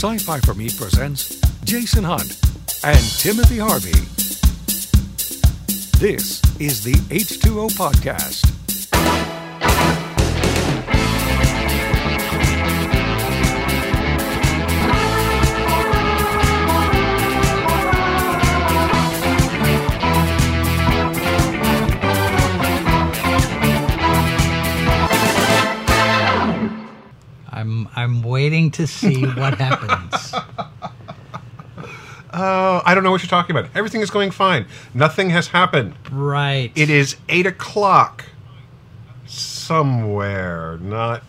Sci Fi for Me presents Jason Hunt and Timothy Harvey. This is the H2O Podcast. I'm I'm waiting to see what happens. Oh, I don't know what you're talking about. Everything is going fine. Nothing has happened. Right. It is eight o'clock somewhere, not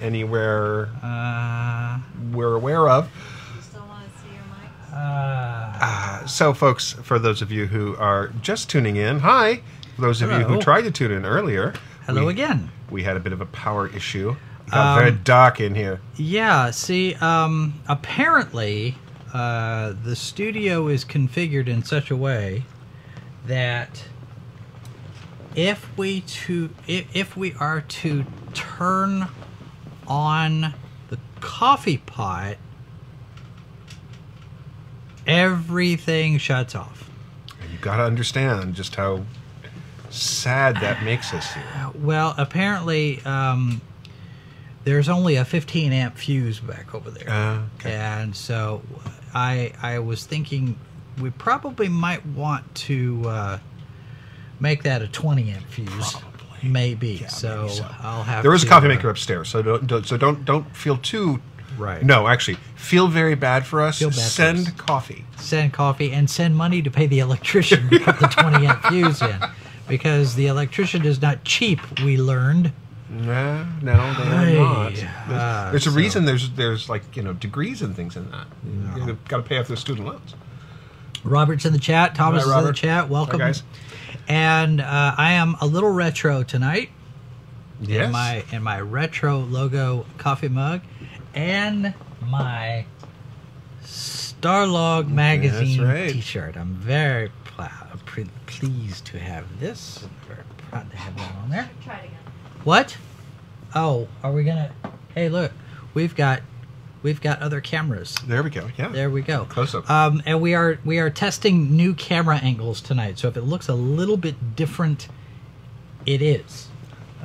anywhere Uh, we're aware of. You still want to see your mic? uh, Uh, so, folks, for those of you who are just tuning in, hi. For those of you who tried to tune in earlier, hello we, again. We had a bit of a power issue. Got very Um, dark in here. Yeah. See, um, apparently, uh, the studio is configured in such a way that if we to if, if we are to turn on the coffee pot, everything shuts off. You got to understand just how sad that makes us here. Well, apparently, um, there's only a 15 amp fuse back over there, Uh, okay. and so I I was thinking we probably might want to uh, make that a 20 amp fuse, Probably. maybe. Yeah, so, maybe so. I'll have. There is a to, coffee uh, maker upstairs, so don't, don't so don't don't feel too. Right. No, actually, feel very bad for us. Feel bad for Send us. coffee. Send coffee and send money to pay the electrician to put the 20 amp fuse in, because the electrician is not cheap. We learned. No, no, they are not. There's, ah, there's a so- reason. There's there's like you know degrees and things in that. You got to pay off those student loans. Robert's in the chat. Thomas Hi, is in the chat. Welcome. Hi, guys. And uh, I am a little retro tonight Yes. in my in my retro logo coffee mug and my Starlog magazine right. T-shirt. I'm very proud, pleased to have this. Very proud to have that on there. Try it again. What? Oh, are we gonna? Hey, look, we've got we've got other cameras. there we go. Yeah. There we go. Close up. Um, and we are we are testing new camera angles tonight. So if it looks a little bit different, it is.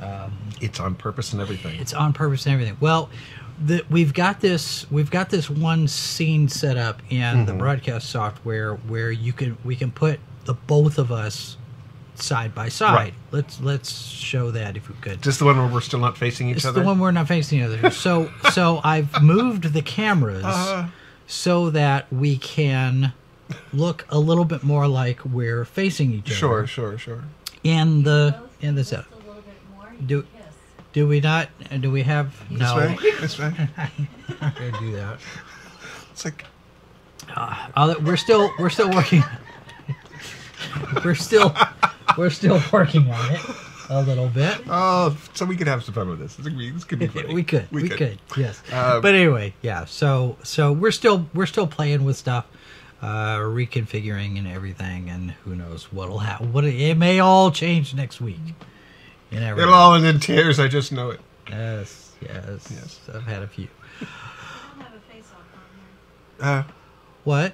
Um, it's on purpose and everything. It's on purpose and everything. Well, the, we've got this we've got this one scene set up in the broadcast software where you can we can put the both of us side by side. Right. Let's let's show that if we could. Just the one where we're still not facing each It's other. the one we're not facing each other. So so I've moved the cameras Uh, so that we can look a little bit more like we're facing each other. sure, sure, sure. In the Both in the just setup. a little bit more. Do- Do we not? Do we have? This No. way. This way. I'm not gonna do that. It's like Uh, we're still we're still working. we're still we're still working on it a little bit. oh, so we could have some fun with this. This could be, this could be funny. we could we, could. yes Um, but anyway yeah so so we're still we're still playing with stuff uh reconfiguring and everything and who knows what'll happen what it, it may all change next week you never It'll all end in tears. I just know it. yes yes Yes. i've had a few I don't have a face on here. Uh, what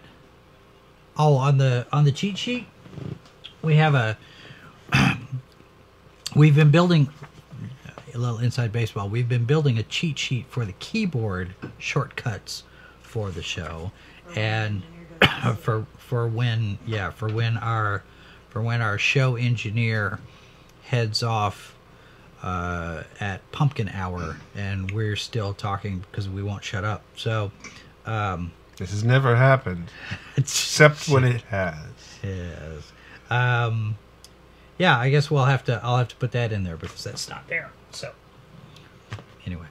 oh on the on the cheat sheet we have a we've been building a little inside baseball we've been building a cheat sheet for the keyboard shortcuts for the show and for for when yeah for when our for when our show engineer heads off uh, at pumpkin hour and we're still talking because we won't shut up so um this has never happened, except when it has. Yes. Um, yeah, I guess we'll have to. I'll have to put that in there because that's not there. So, anyway,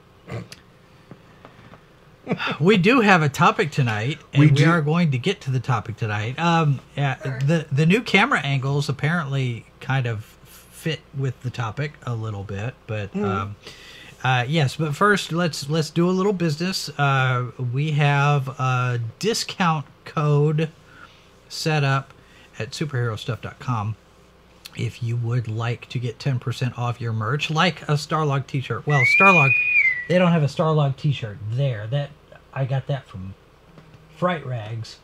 we do have a topic tonight, and We we, are going to get to the topic tonight. Um, yeah, the the new camera angles apparently kind of fit with the topic a little bit, but. Hmm. Um, uh, yes, but first let's let's do a little business. Uh, we have a discount code set up at superherostuff.com if you would like to get 10% off your merch like a starlog t-shirt well starlog they don't have a starlog t-shirt there that i got that from Fright Rags.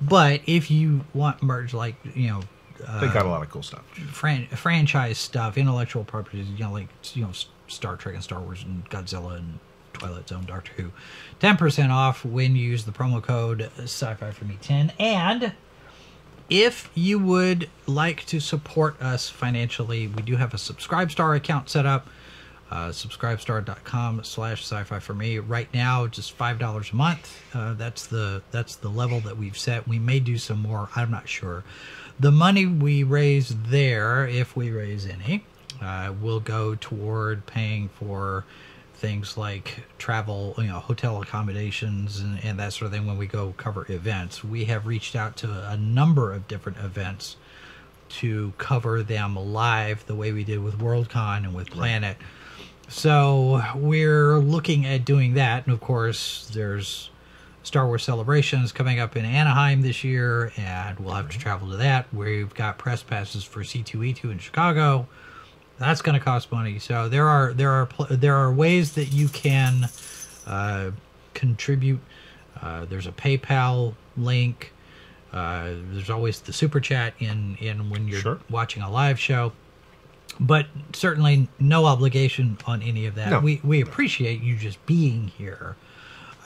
But if you want merch like you know uh, they got a lot of cool stuff. fran- franchise stuff, intellectual properties, you know, like you know, Star Trek and Star Wars and Godzilla and Twilight Zone, Doctor Who, ten percent off when you use the promo code Sci-Fi for Me ten. And if you would like to support us financially, we do have a Subscribe Star account set up. Uh, subscribestar.com slash sci-fi for me. Right now just five dollars a month. Uh, that's the that's the level that we've set. We may do some more. I'm not sure. The money we raise there if we raise any uh, will go toward paying for things like travel you know hotel accommodations and, and that sort of thing when we go cover events we have reached out to a number of different events to cover them live the way we did with worldcon and with planet so we're looking at doing that and of course there's Star Wars celebrations coming up in Anaheim this year, and we'll have to travel to that. We've got press passes for C2E2 in Chicago. That's going to cost money. So there are there are pl- there are ways that you can uh, contribute. Uh, there's a PayPal link. Uh, there's always the super chat in in when you're Sure. watching a live show. But certainly no obligation on any of that. No. We we appreciate you just being here.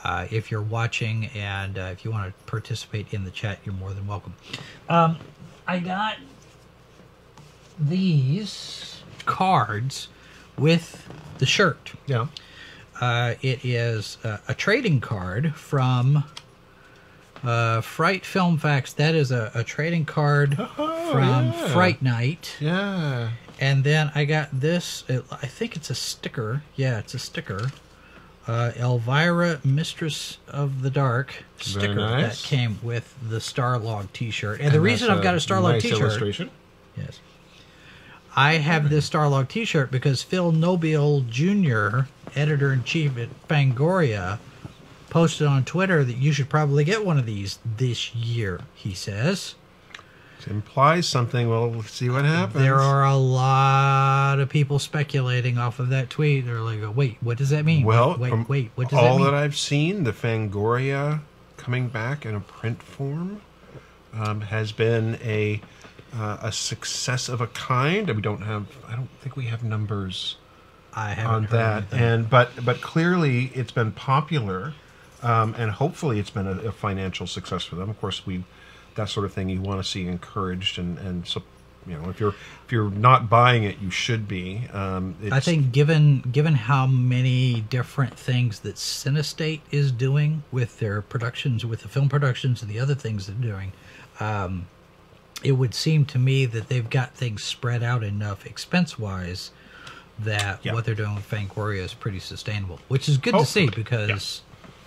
Uh, if you're watching and uh, if you want to participate in the chat, you're more than welcome. Um, I got these cards with the shirt. Yeah. Uh, it is uh, a trading card from uh, Fright Film Facts. That is a, a trading card from Oh, yeah. Fright Night. Yeah. And then I got this. It, I think it's a sticker. Yeah, it's a sticker. Uh, Elvira, Mistress of the Dark sticker nice. that came with the Starlog T-shirt. And, the reason I've got a Starlog nice T-shirt, illustration. yes, I have this Starlog T-shirt because Phil Nobile Jr., editor in chief at Fangoria, posted on Twitter that you should probably get one of these this year. He says. It implies something. Well, we'll see what happens. There are a lot of people speculating off of that tweet. They're like, "Wait, what does that mean? Well, wait, wait, wait what does all that mean?" All that I've seen, the Fangoria coming back in a print form um, has been a uh, a success of a kind. We don't have. I don't think we have numbers I on that. And but but clearly it's been popular, um, and hopefully it's been a, a financial success for them. Of course, we that sort of thing you want to see encouraged and and so. You know, if you're if you're not buying it, you should be. Um, it's, I think given given how many different things that Cinestate is doing with their productions, with the film productions and the other things they're doing, um, it would seem to me that they've got things spread out enough expense wise that Yeah. what they're doing with Fangoria is pretty sustainable, which is good to see because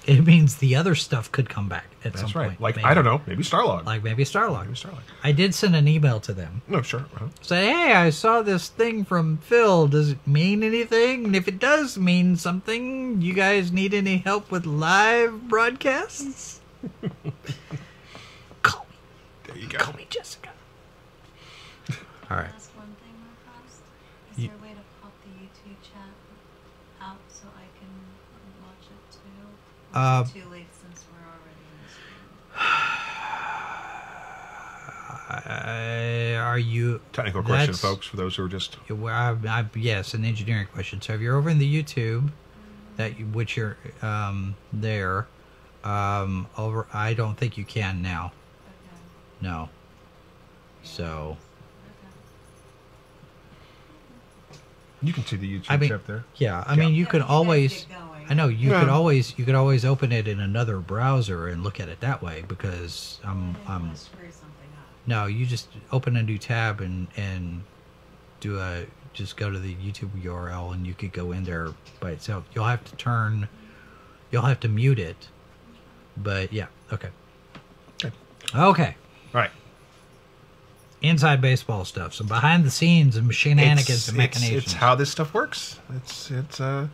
it means the other stuff could come back at some right. point. Like maybe. I don't know, maybe Starlog. like maybe Starlog. maybe Starlog. I did send an email to them. No, sure. uh Say, hey, I saw this thing from Phil. Does it mean anything? And if it does mean something, you guys need any help with live broadcasts? call me. You go. Call me Jessica. All right. Ask one thing real fast. Is Ye- there a way to pop the YouTube chat out so I can watch it too? Or Uh, too late since we're already in the stream? Uh, are you Technical question, folks, for those who are just. I, I, yes, an engineering question. So if you're over in the YouTube, that you, which you're um, there, um, over, I don't think you can now. Okay. No. So You can see the YouTube I mean- chat there. yeah, I mean, you Yeah, could but you guys always. I know you Yeah. could always you could always open it in another browser and look at it that way because I I'm didn't I'm screw up. no you just open a new tab and and do a just go to the YouTube URL and you could go in there by itself. You'll have to turn you'll have to mute it. But yeah, okay. Okay. Okay. Right. Inside baseball stuff. Some behind the scenes and shenanigans It's, and it's, machinations. it's how this stuff works. It's it's uh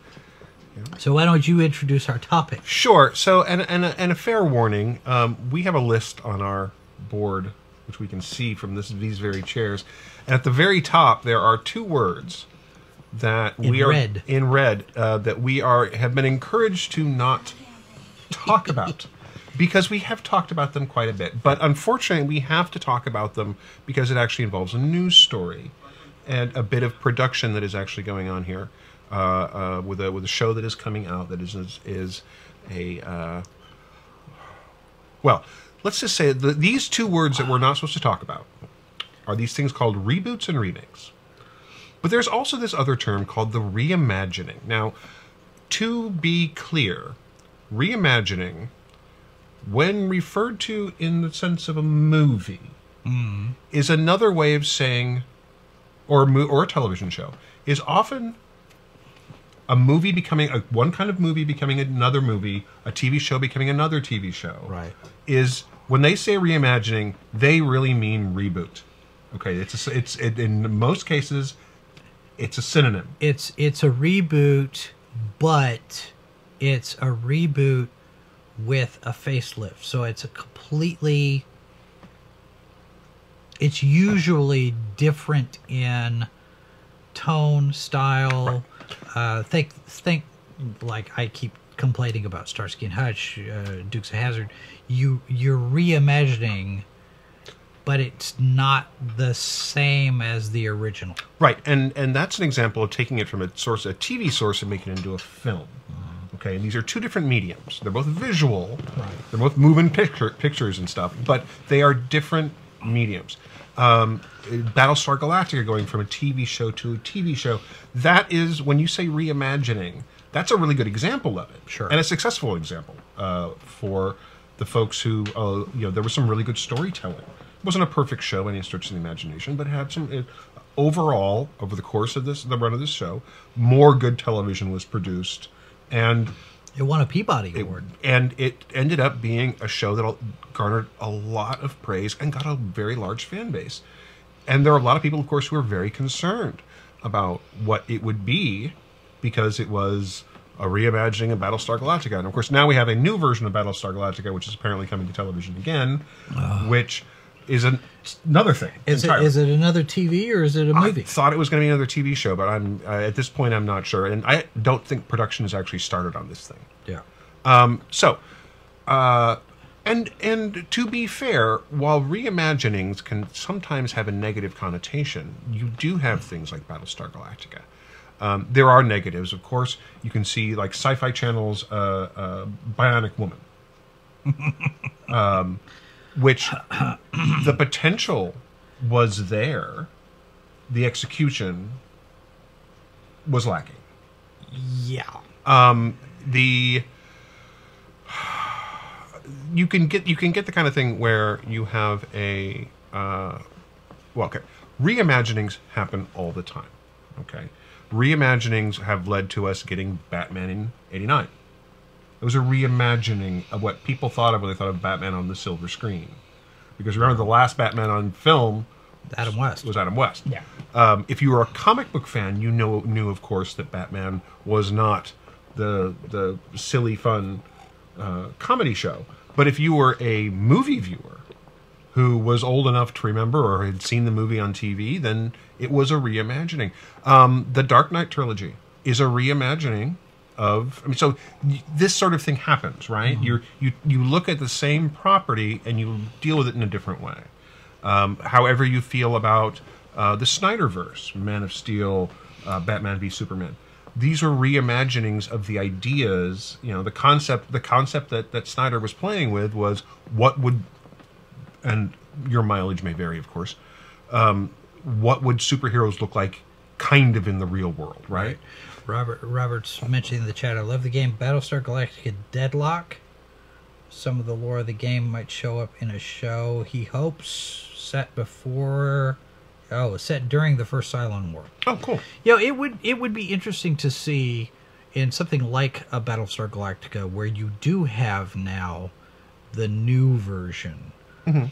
so why don't you introduce our topic? sure. So and and a, and a fair warning. Um, we have a list on our board which we can see from this these very chairs, and at the very top there are two words that In we are red. in red uh, that we are have been encouraged to not talk about because we have talked about them quite a bit. But unfortunately, we have to talk about them because it actually involves a news story and a bit of production that is actually going on here uh, uh, with a with a show that is coming out that is is, a uh, well. Let's just say the, these two words that we're not supposed to talk about are these things called reboots and remakes. But there's also this other term called the reimagining. Now, to be clear, reimagining, when referred to in the sense of a movie, is another way of saying, or a, mo- or a television show, is often a movie becoming a one kind of movie becoming another movie, a TV show becoming another TV show. Right. Is when they say reimagining, they really mean reboot. Okay, it's a, it's it, in most cases, it's a synonym. it's it's a reboot, but it's a reboot with a facelift. So it's a completely it's usually different in tone, style. Uh, think think like I keep complaining about Starsky and Hutch, uh, Dukes of Hazzard. You you're reimagining, but it's not the same as the original. Right, and and that's an example of taking it from a source, a TV source, and making it into a film. Okay, and these are two different mediums. They're both visual. Right. They're both moving picture, pictures and stuff, but they are different mediums. Um, Battlestar Galactica going from a TV show to a TV show. That is when you say reimagining. That's a really good example of it. Sure. And a successful example uh, for the folks who, uh, you know, there was some really good storytelling. It wasn't a perfect show any stretch of the imagination, but it had some. It, overall, over the course of this, the run of this show, more good television was produced, and It won a Peabody it, Award. and it ended up being a show that garnered a lot of praise and got a very large fan base. And there are a lot of people, of course, who are very concerned about what it would be because it was a reimagining of Battlestar Galactica. And of course, now we have a new version of Battlestar Galactica, which is apparently coming to television again, ah. which is an, another thing. Is it it another TV or is it a movie? I thought it was going to be another TV show, but I'm uh, at this point I'm not sure, and I don't think production has actually started on this thing. yeah. So, uh, and and to be fair, while reimaginings can sometimes have a negative connotation, you do have things like Battlestar Galactica. Um, there are negatives, of course. You can see like Sci-Fi Channel's uh, uh, Bionic Woman, um, which the potential was there, the execution was lacking. Yeah. Um, the you can get you can get the kind of thing where you have a uh, well okay. Reimaginings happen all the time okay? Reimaginings have led to us getting batman in 89 it was a reimagining of what people thought of when they thought of batman on the silver screen because remember the last batman on film Adam West. was Adam West. Yeah. Um, if you were a comic book fan, you know knew of course that Batman was not the the silly fun uh, comedy show. But if you were a movie viewer who was old enough to remember or had seen the movie on TV, then it was a reimagining. Um, the Dark Knight trilogy is a reimagining of. I mean, so this sort of thing happens, right? you you you look at the same property and you deal with it in a different way um, however you feel about uh, the Snyderverse, Man of Steel, uh, Batman v Superman. These are reimaginings of the ideas. You know, the concept. The concept that that Snyder was playing with was what would, and your mileage may vary, of course. Um, what would superheroes look like, kind of in the real world, right? Robert Robert's mentioning in the chat. I love the game Battlestar Galactica Deadlock. Some of the lore of the game might show up in a show. He hopes set before, oh, set during the first Cylon War. Oh, cool. You know, it would it would be interesting to see in something like a Battlestar Galactica where you do have now the new version, mm-hmm.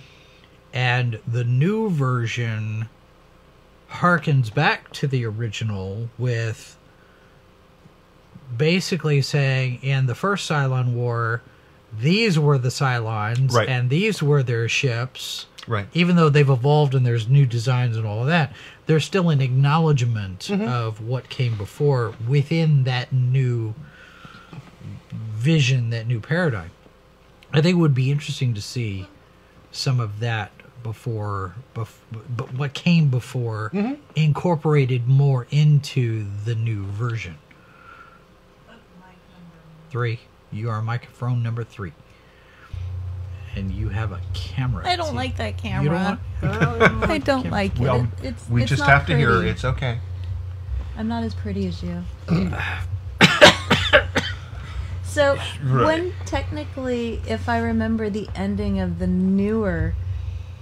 and the new version harkens back to the original with basically saying in the first Cylon War, these were the Cylons Right. and these were their ships Right. even though they've evolved and there's new designs and all of that, there's still an acknowledgment Mm-hmm. of what came before within that new vision, that new paradigm. I think it would be interesting to see some of that before, bef- but what came before Mm-hmm. incorporated more into the new version. Three. You are microphone number three. And you have a camera. I don't too. like that You don't camera. want- I don't like it. Well, It- it's, we it's just not have to hear pretty. it's okay. I'm not as pretty as you. so Right. when technically, if I remember the ending of the newer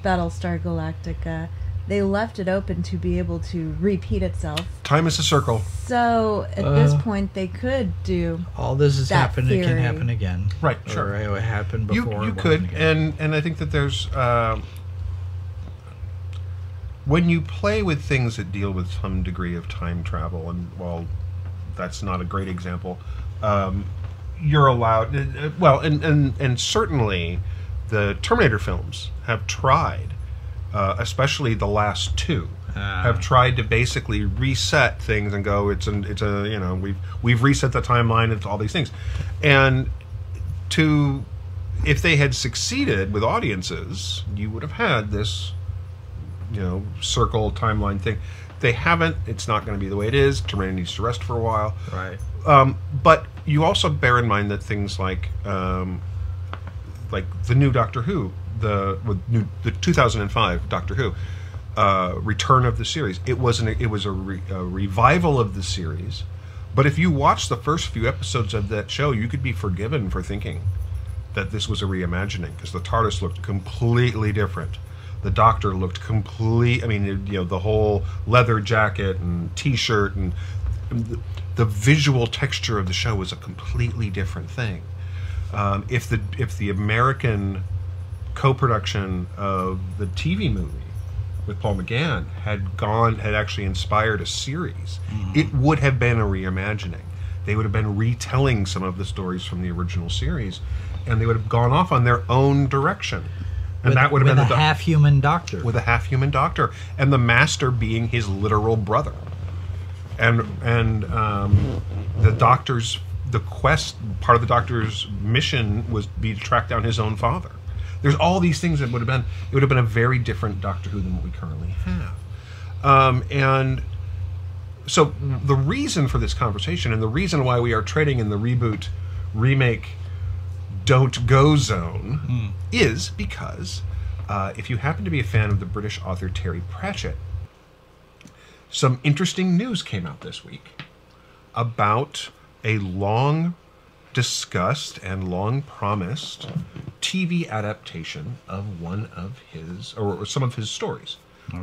Battlestar Galactica, they left it open to be able to repeat itself. Time is a circle. So at this Uh. point, they could do. All this has That happened. It can happen again. Right, sure. Or it happened You before. you it could, and and I think that there's um when you play with things that deal with some degree of time travel, and while that's not a great example, um, you're allowed. uh, uh, Well, and and and certainly the Terminator films have tried, uh, especially the last two. Ah. have tried to basically reset things and go it's an it's a you know we've we've reset the timeline it's all these things and to if they had succeeded with audiences, you would have had this, you know, circle timeline thing. They haven't. It's not going to be the way it is. Terminator needs to rest for a while. right. Um, but you also bear in mind that things like, um, like the new Doctor Who, the new the 2005 Doctor Who, uh, return of the series. It wasn't. It was a, re, a revival of the series. But if you watch the first few episodes of that show, you could be forgiven for thinking that this was a reimagining because the TARDIS looked completely different. The Doctor looked complete. I mean, you know, the whole leather jacket and T-shirt and the visual texture of the show was a completely different thing. Um, if the if the American co-production of the TV movie with Paul McGann had gone had actually inspired a series, it would have been a reimagining. They would have been retelling some of the stories from the original series, and they would have gone off on their own direction. And with, that would have with been a the half human doctor. with a half human doctor, and the master being his literal brother, and and um, the doctor's the quest part of the doctor's mission was be to track down his own father. There's all these things that would have been it would have been a very different Doctor Who than what we currently have, um, and so the reason for this conversation and the reason why we are trading in the reboot remake don't go zone is because uh, if you happen to be a fan of the British author Terry Pratchett, some interesting news came out this week about a long discussed and long promised TV adaptation of one of his or some of his stories.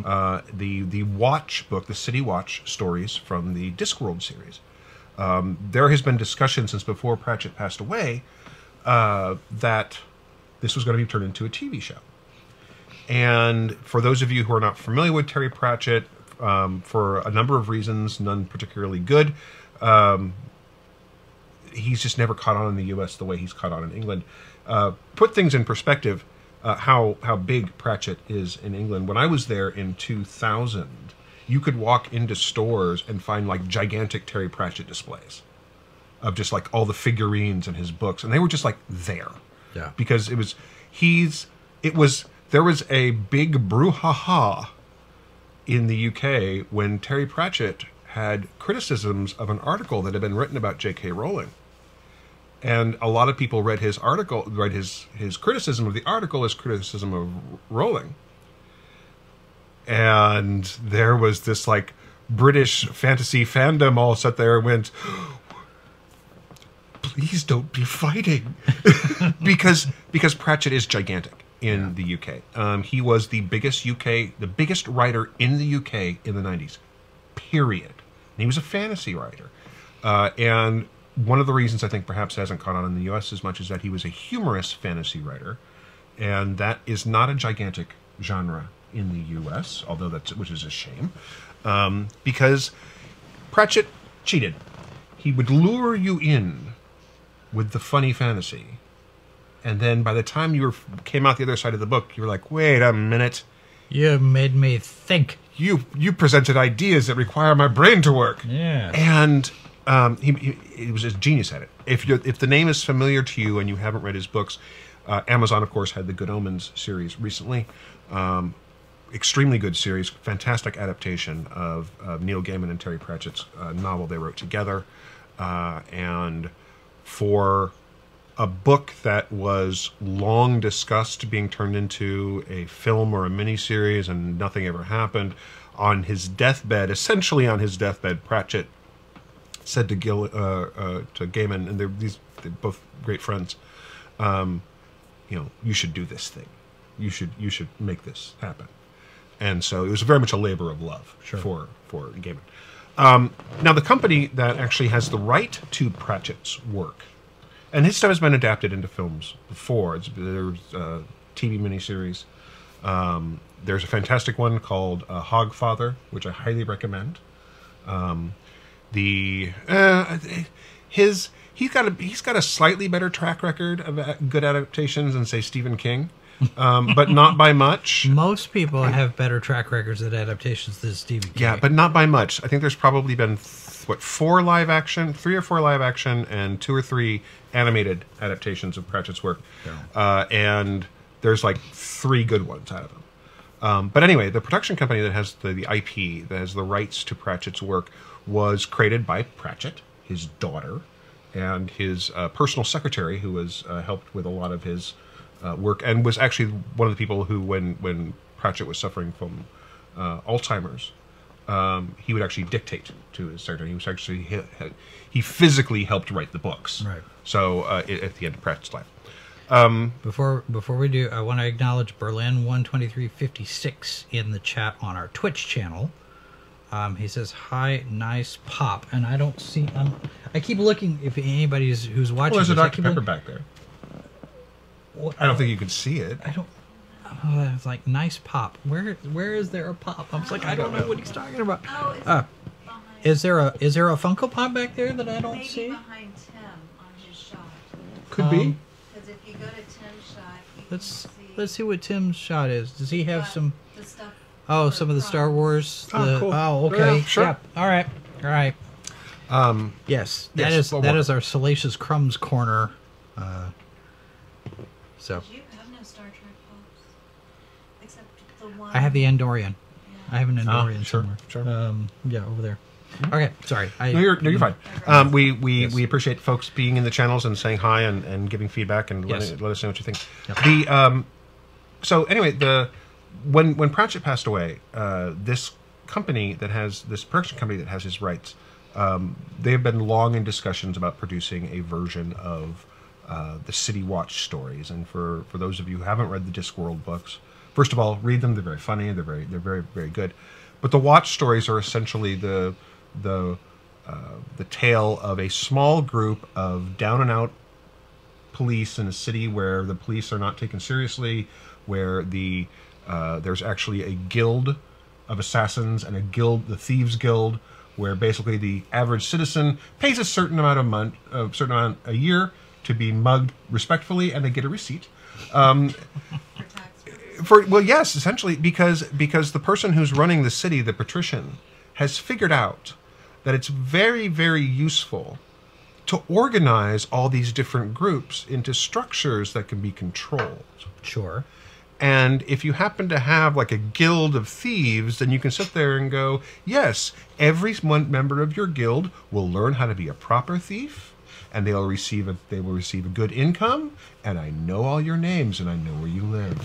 Uh, the the Watch book, the City Watch stories from the Discworld series. Um, there has been discussion since before Pratchett passed away uh, that this was going to be turned into a TV show. And for those of you who are not familiar with Terry Pratchett, um, for a number of reasons, none particularly good, um, he's just never caught on in the U.S. the way he's caught on in England. Uh, put things in perspective, uh, how how big Pratchett is in England. When I was there in 2000, you could walk into stores and find like gigantic Terry Pratchett displays of just like all the figurines and his books, and they were just like there. Yeah. Because it was he's it was there was a big brouhaha in the UK when Terry Pratchett had criticisms of an article that had been written about J.K. Rowling. And a lot of people read his article, read his his criticism of the article as criticism of Rowling. And there was this like British fantasy fandom all sat there and went, please don't be fighting because because Pratchett is gigantic in the UK. Um, he was the biggest UK, the biggest writer in the UK in the '90s. Period. And he was a fantasy writer, uh, and one of the reasons I think perhaps hasn't caught on in the US as much is that he was a humorous fantasy writer, and that is not a gigantic genre in the US, although that's which is a shame, um, because Pratchett cheated. He would lure you in with the funny fantasy. And then by the time you were, came out the other side of the book, you were like, wait a minute. you made me think. You you presented ideas that require my brain to work. Yeah. And um, he, he, he was a genius at it. If you if the name is familiar to you and you haven't read his books, Uh, Amazon, of course, had the Good Omens series recently. Um, extremely good series, fantastic adaptation of, of Neil Gaiman and Terry Pratchett's uh, novel they wrote together. Uh, and for a book that was long discussed being turned into a film or a miniseries and nothing ever happened, on his deathbed, essentially on his deathbed, Pratchett said to Gil, uh, uh, to Gaiman, and they're these they're both great friends. Um, you know, you should do this thing. You should you should make this happen. And so it was very much a labor of love for for Gaiman. Um, now the company that actually has the right to Pratchett's work, and his stuff has been adapted into films before. It's, there's a TV miniseries. Um, there's a fantastic one called uh, Hogfather, which I highly recommend. Um, the uh, his he's got a he's got a slightly better track record of uh, good adaptations than say Stephen King, um, but not by much. Most people have better track records at adaptations than Stephen King. Yeah, but not by much. I think there's probably been th- what four live action, three or four live action, and two or three animated adaptations of Pratchett's work, uh, and there's like three good ones out of them. Um, but anyway, the production company that has the, the IP, that has the rights to Pratchett's work, was created by Pratchett, his daughter, and his uh, personal secretary, who was uh, helped with a lot of his uh, work, and was actually one of the people who, when when Pratchett was suffering from uh, Alzheimer's, um, he would actually dictate to his secretary. He was actually he, he physically helped write the books. Right. So uh, at at the end of Pratchett's life. Before before we do, I want to acknowledge Berlin one twenty three fifty six in the chat on our Twitch channel. Um, he says hi, nice pop, and I don't see. Um, I keep looking if anybody's who's watching. Well, there's a this, I Dr. Pepper look- back there. What- I don't think you can see it. I don't. Uh, it's like nice pop. Where where is there a pop? I'm just like I don't know what he's talking about. Oh, it's Uh, is there a is there a Funko Pop back there that I don't maybe see? behind Tim on his shot. Could be. Um, Because if you go to Tim's shot, you Let's can see. let's see what Tim's shot is. Does he have some? The stuff Oh, some of the Star props. Wars. Oh, the, cool. oh okay. Yeah, sure. Yeah. All right. All right. Um, Yes, that Yes, is well, that what- is our Salacious Crumbs corner. Uh, so You have no Star Trek pops. Except the one. I have the Andorian. I have an Ah, Andorian sure, somewhere. sure. Um, yeah, over there. Okay, sorry. I, no, you're no, you're fine. Um, we we, Yes. we appreciate folks being in the channels and saying hi and, and giving feedback and Yes. letting, let us know what you think. Yep. The um, so anyway, the when when Pratchett passed away, uh, this company that has this production company that has his rights, um, they have been long in discussions about producing a version of uh, the City Watch stories. And for for those of you who haven't read the Discworld books, first of all, read them. They're very funny. They're very they're very very good. But the Watch stories are essentially the the uh, the tale of a small group of down and out police in a city where the police are not taken seriously, where the uh, there's actually a guild of assassins and a guild, the thieves guild, where basically the average citizen pays a certain amount of month, a certain amount a year to be mugged respectfully, and they get a receipt. For tax purposes. For well, yes, essentially because because the person who's running the city, the patrician, has figured out that it's very very useful to organize all these different groups into structures that can be controlled. sure. And if you happen to have like a guild of thieves, then you can sit there and go, yes, every member of your guild will learn how to be a proper thief, and they'll receive a they will receive a good income, and I know all your names and I know where you live.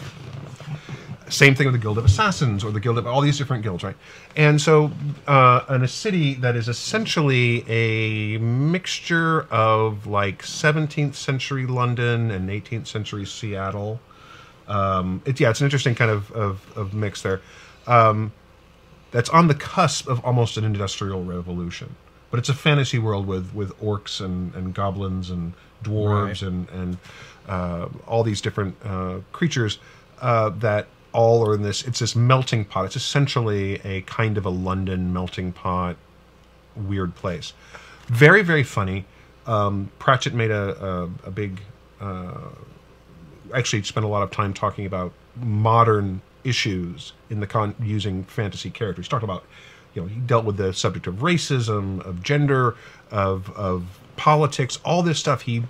Same thing with the Guild of Assassins or the Guild of all these different guilds, right? And so, uh, in a city that is essentially a mixture of like 17th century London and 18th century Seattle, um, it, yeah, it's an interesting kind of, of, of mix there. Um, that's on the cusp of almost an industrial revolution. But it's a fantasy world with, with orcs and, and goblins and dwarves Right. and, and uh, all these different uh, creatures uh, that all are in this. It's this melting pot. It's essentially a kind of a London melting pot, weird place. Very, very funny. Um, Pratchett made a, a, a big actually spent a lot of time talking about modern issues in the con using fantasy characters. Talked about, you know, he dealt with the subject of racism, of gender, of of politics, all this stuff. He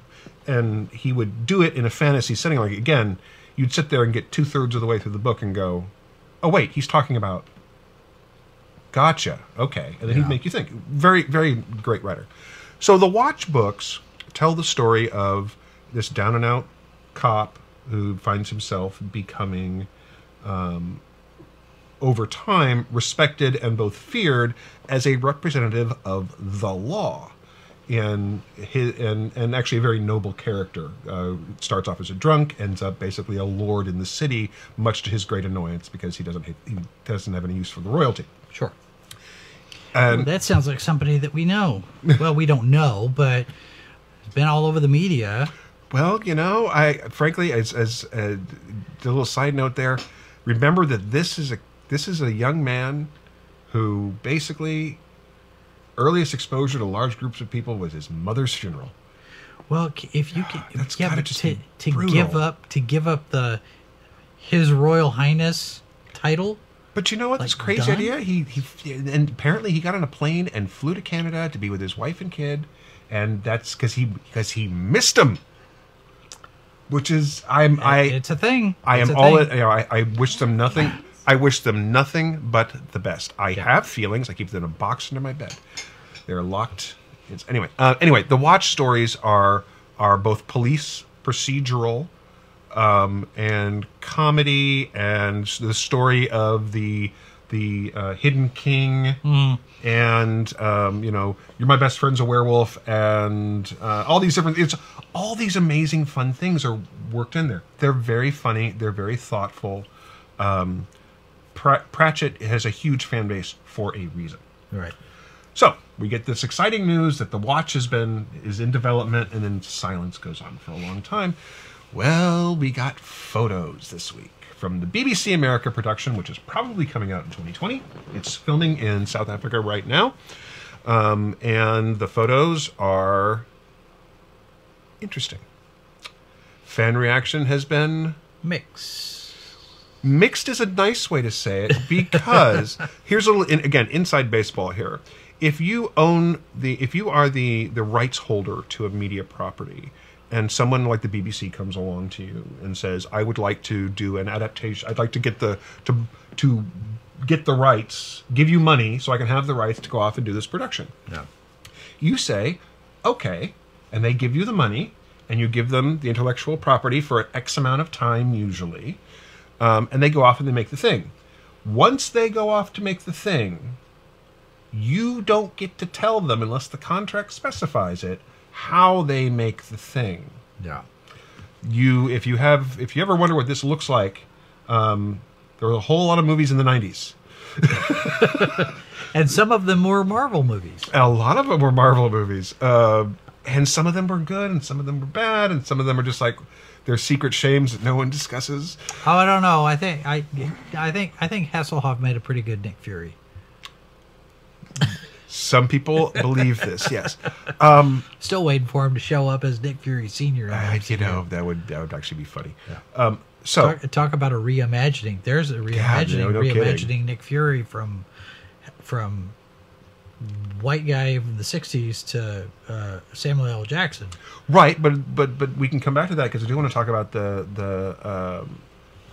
and he would do it in a fantasy setting. Like again, you'd sit there and get two thirds of the way through the book and go, "Oh wait, he's talking about." Gotcha. Okay, and then Yeah. he'd make you think. Very, very great writer. So the Watch books tell the story of this down and out cop who finds himself becoming over time respected and both feared as a representative of the law and his, and and actually a very noble character uh, starts off as a drunk ends up basically a lord in the city much to his great annoyance because he doesn't he doesn't have any use for the royalty Sure. and That sounds like somebody that we know. well, we don't know, but it's been all over the media. Well, you know, I frankly, as as uh, a, a little side note there, remember that this is a this is a young man who basically earliest exposure to large groups of people was his mother's funeral. Well, if you ah, can, That's yeah, but just to, to brutal. give up to give up the His Royal Highness title. But you know what? this crazy done? idea. He he and apparently he got on a plane and flew to Canada to be with his wife and kid, and that's because he because he missed him. Which is I'm I it's a thing. I It's am all. thing. You know, I, I wish them nothing. I wish them nothing but the best. I Yeah. have feelings. I keep them in a box under my bed. They're locked. It's, anyway, uh, anyway, the watch stories are are both police procedural um, and comedy, and the story of the the uh, hidden king, and um, you know, you're my best friend's a werewolf, and uh, all these different. It's all these amazing fun things are worked in there. They're very funny. They're very thoughtful. Um, Pr- Pratchett has a huge fan base for a reason. Right. So we get this exciting news that the watch has been is in development, and then silence goes on for a long time. Well, we got photos this week from the BBC America production, which is probably coming out in 2020. It's filming in South Africa right now, um, and the photos are interesting. Fan reaction has been mixed. mixed is a nice way to say it because here's a little again inside baseball here if you own the if you are the the rights holder to a media property and someone like the BBC comes along to you and says I would like to do an adaptation I'd like to get the to to get the rights give you money so I can have the rights to go off and do this production No. you say, okay, and they give you the money, and you give them the intellectual property for an X amount of time, usually, um, and they go off and they make the thing. Once they go off to make the thing, you don't get to tell them, unless the contract specifies it, how they make the thing. Yeah. You, if you have, if you ever wonder what this looks like, um, there were a whole lot of movies in the '90s. And some of them were Marvel movies. A lot of them were Marvel movies, uh, and some of them were good, and some of them were bad, and some of them are just like their secret shames that no one discusses. Oh, I don't know. I think I, I think I think Hasselhoff made a pretty good Nick Fury. Some people believe this. Yes, um, Still waiting for him to show up as Nick Fury Senior. I, you know that would that would actually be funny. Um, so Talk, talk about a reimagining. There's a reimagining, no- no kidding. reimagining Nick Fury from from white guy from the '60s to uh, Samuel L. Jackson. right, but but but we can come back to that because I do want to talk about the the um,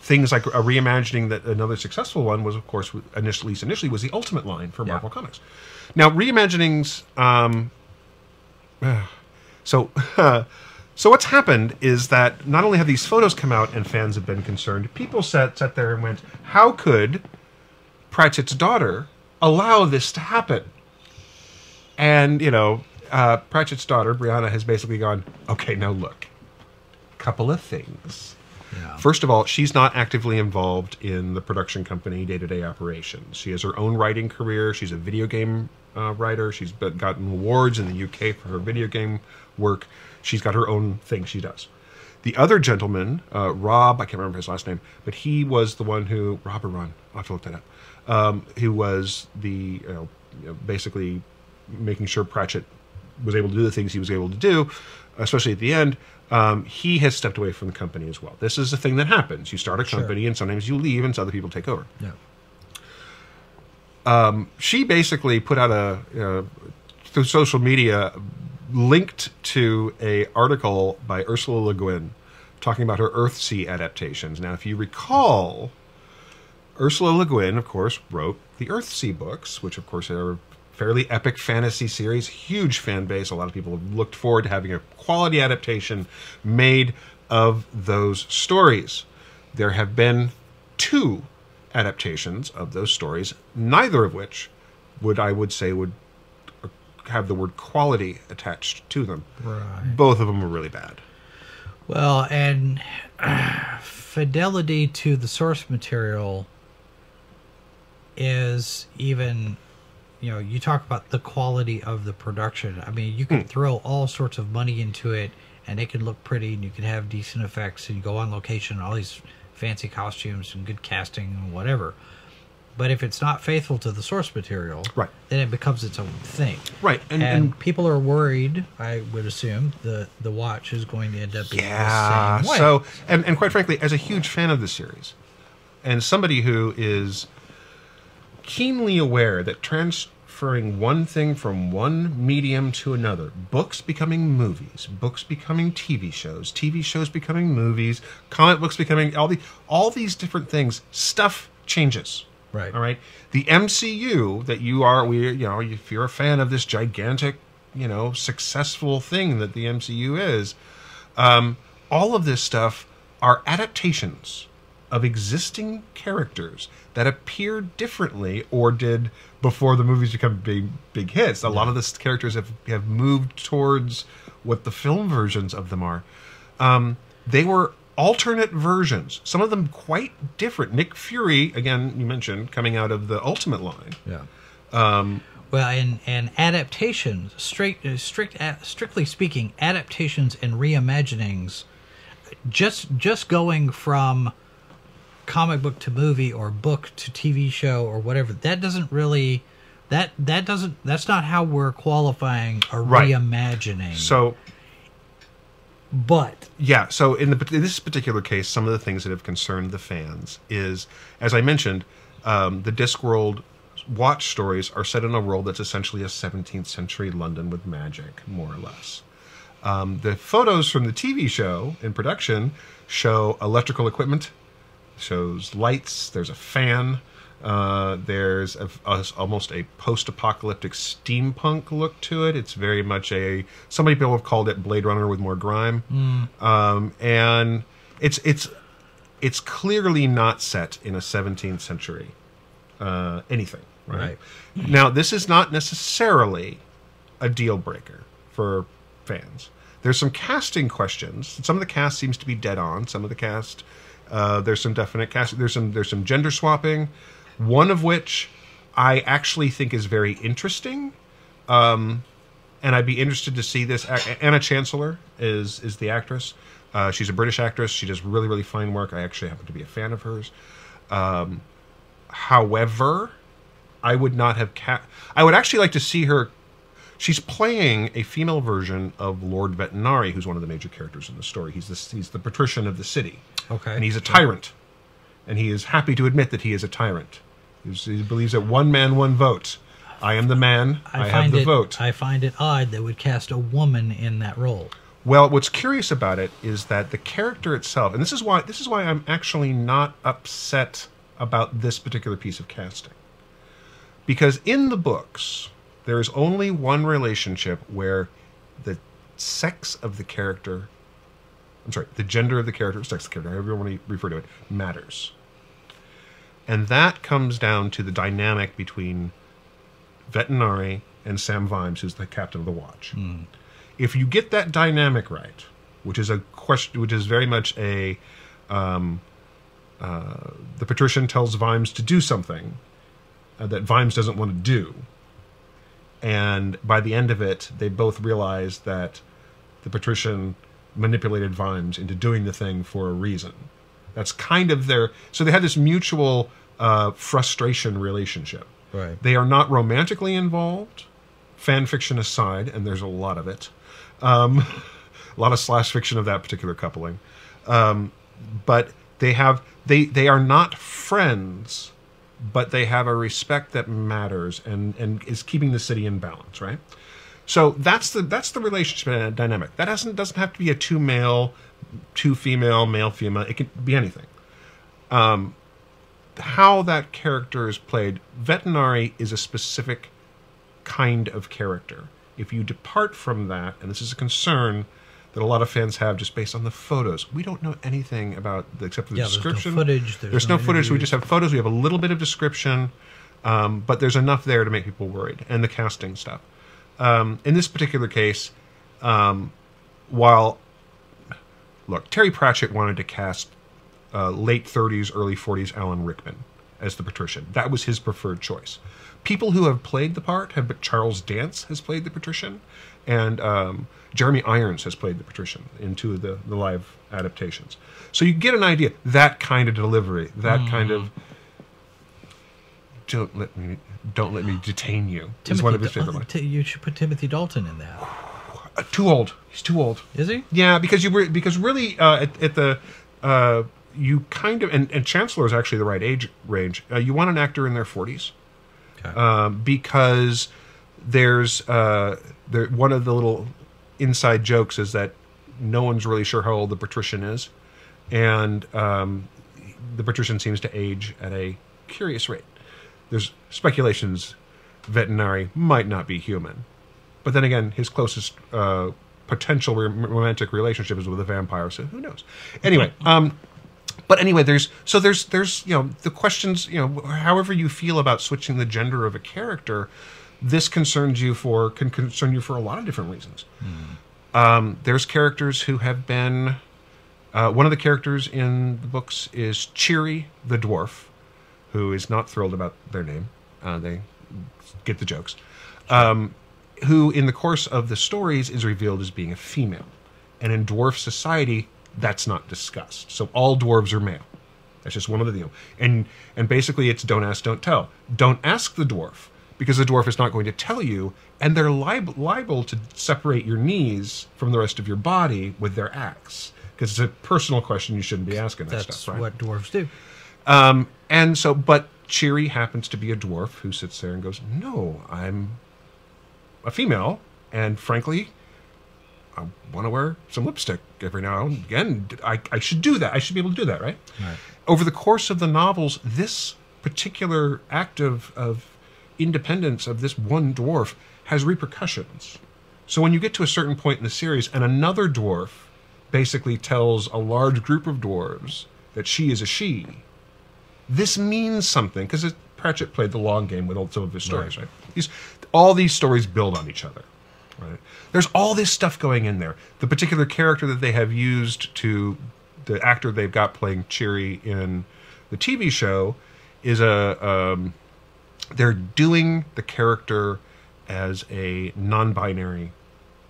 things like a reimagining that another successful one was, of course, initially initially was the Ultimate line for Yeah. Marvel Comics. Now reimaginings. Um, So, so what's happened is that not only have these photos come out and fans have been concerned, people sat sat there and went, "How could Pratchett's daughter allow this to happen?" And you know, uh, Pratchett's daughter Rhianna has basically gone, "Okay, now look, couple of things." Yeah. First of all, she's not actively involved in the production company day to day operations. She has her own writing career. She's a video game uh, writer. She's gotten awards in the UK for her video game work. She's got her own thing she does. The other gentleman, uh, Rob, I can't remember his last name, but he was the one who, Rob or Ron, I'll have to look that up, um, who was the, you know, you know, basically making sure Pratchett was able to do the things he was able to do, especially at the end. Um, he has stepped away from the company as well. This is a thing that happens. You start a Sure. company, and sometimes you leave, and other people take over. Yeah. She basically put out a uh, through social media, linked to a article by Ursula Le Guin talking about her Earthsea adaptations. Now, if you recall, Ursula Le Guin, of course, wrote the Earthsea books, which, of course, are fairly epic fantasy series, huge fan base. A lot of people have looked forward to having a quality adaptation made of those stories. There have been two adaptations of those stories, neither of which would I would say would have the word quality attached to them. Right. Both of them were really bad. Well, and fidelity to the source material is even, you know, you talk about the quality of the production. I mean, you can hmm. throw all sorts of money into it and it can look pretty and you can have decent effects and go on location and all these fancy costumes and good casting and whatever. But if it's not faithful to the source material, Right. then it becomes its own thing. Right, and- And, and- people are worried, I would assume, the the watch is going to end up being Yeah. the same way. So, and, and quite frankly, as a huge fan of the series, and somebody who is keenly aware that transferring one thing from one medium to another, books becoming movies, books becoming TV shows, TV shows becoming movies, comic books becoming all the all these different things, stuff changes. Right. All right. The MCU that you are, we, you know, if you're a fan of this gigantic, you know, successful thing that the MCU is, um, all of this stuff are adaptations of existing characters that appear differently or did before the movies become big big hits. A lot of the characters have have moved towards what the film versions of them are. Um, they were alternate versions, some of them quite different. Nick Fury, again, you mentioned coming out of the Ultimate line. Yeah. well, and and adaptations, straight, uh, strict, uh, strictly speaking, adaptations and reimaginings, just just going from comic book to movie or book to TV show or whatever, that doesn't really. That that doesn't. That's not how we're qualifying or Right. reimagining. So but Yeah, so in the in this particular case, some of the things that have concerned the fans is, as I mentioned, um, the Discworld watch stories are set in a world that's essentially a 17th century London with magic, more or less. Um, the photos from the TV show in production show electrical equipment, shows lights. There's a fan. Uh, there's a, a- almost a post-apocalyptic steampunk look to it. It's very much a. Some people have called it Blade Runner with more grime, um, and it's it's it's clearly not set in a 17th century uh, anything. Right? Right. now, this is not necessarily a deal breaker for fans. There's some casting questions. Some of the cast seems to be dead on. Some of the cast, uh, there's some definite cast. There's some there's some gender swapping. One of which I actually think is very interesting, um, and I'd be interested to see this. Anna Chancellor is is the actress. Uh, she's a British actress. She does really really fine work. I actually happen to be a fan of hers. Um, however, I would not have ca- I would actually like to see her. She's playing a female version of Lord Vetinari, who's one of the major characters in the story. He's the he's the patrician of the city, Okay. and he's a tyrant, and he is happy to admit that he is a tyrant. He's, he believes that one man, one vote. I am the man. I, I, have the it. vote. I find it odd that would cast a woman in that role. Well, what's curious about it is that the character itself, and this is why this is why I'm actually not upset about this particular piece of casting. Because in the books, there is only one relationship where the sex of the character, I'm sorry, the gender of the character, sex of the character, however you want to refer to it, matters. And that comes down to the dynamic between Vetinari and Sam Vimes, who's the captain of the watch if you get that dynamic right, which is a question, which is very much a, um, uh, the patrician tells Vimes to do something uh, that Vimes doesn't want to do, and by the end of it, they both realize that the patrician manipulated Vimes into doing the thing for a reason. That's kind of their. So they had this mutual uh, frustration relationship. Right. They are not romantically involved, fan fiction aside, and there's a lot of it. Um, a lot of slash fiction of that particular coupling. Um, but they have they they are not friends, but they have a respect that matters and and is keeping the city in balance, right? So that's the that's the relationship dynamic. That doesn't doesn't have to be a two male, two female, male female. It can be anything. Um, how that character is played, Vetinari is a specific kind of character. If you depart from that, and this is a concern that a lot of fans have just based on the photos, we don't know anything about the, except for the Yeah, there's no description. footage, there's no, no footage. We just have photos. We have a little bit of description, um, but there's enough there to make people worried, and the casting stuff. Um, in this particular case, um, while look, Terry Pratchett wanted to cast uh, late 30s, early 40s Alan Rickman as the patrician. That was his preferred choice. People who have played the part have but Charles Dance has played the patrician, and um, Jeremy Irons has played the patrician in two of the, the live adaptations. So you get an idea that kind of delivery, that kind of. Don't let me don't let me detain you. is one of his favorite lines. You should put Timothy Dalton in that. Uh, too old. He's too old. Is he? Yeah, because you were because really uh, at, at the uh, you kind of and, and Chancellor is actually the right age range. Uh, you want an actor in their forties Okay. um, because there's uh, there one of the little inside jokes is that no one's really sure how old the patrician is, and um, the patrician seems to age at a curious rate. There's speculations Vetinari might not be human, but then again, his closest uh, potential rom- romantic relationship is with a vampire, so who knows? Anyway, um, but anyway, there's so there's there's you know the questions you know however you feel about switching the gender of a character, this concerns you for can concern you for a lot of different reasons. Um, there's characters who have been. Uh, one of the characters in the books is Cheery the dwarf, who is not thrilled about their name. Uh, they get the jokes. Um, who, in the course of the stories, is revealed as being a female, and in dwarf society, that's not discussed. So all dwarves are male. That's just one of the deal. And and basically, it's don't ask, don't tell. Don't ask the dwarf because the dwarf is not going to tell you, and they're liable liable to separate your knees from the rest of your body with their axe because it's a personal question you shouldn't be asking that That's stuff. Right? what dwarves do. Um, and so, but Cheery happens to be a dwarf who sits there and goes, "No, I'm a female, and frankly, I want to wear some lipstick every now and again. I, I should do that. I should be able to do that, right?" Right. Over the course of the novels, this particular act of, of independence of this one dwarf has repercussions. So when you get to a certain point in the series, and another dwarf basically tells a large group of dwarves that she is a she, this means something because Pratchett played the long game with all some of his stories, right? These, all these stories build on each other, right? There's all this stuff going in there. The particular character that they have used to, the actor they've got playing Cheery in the TV show, is a um, they're doing the character as a non-binary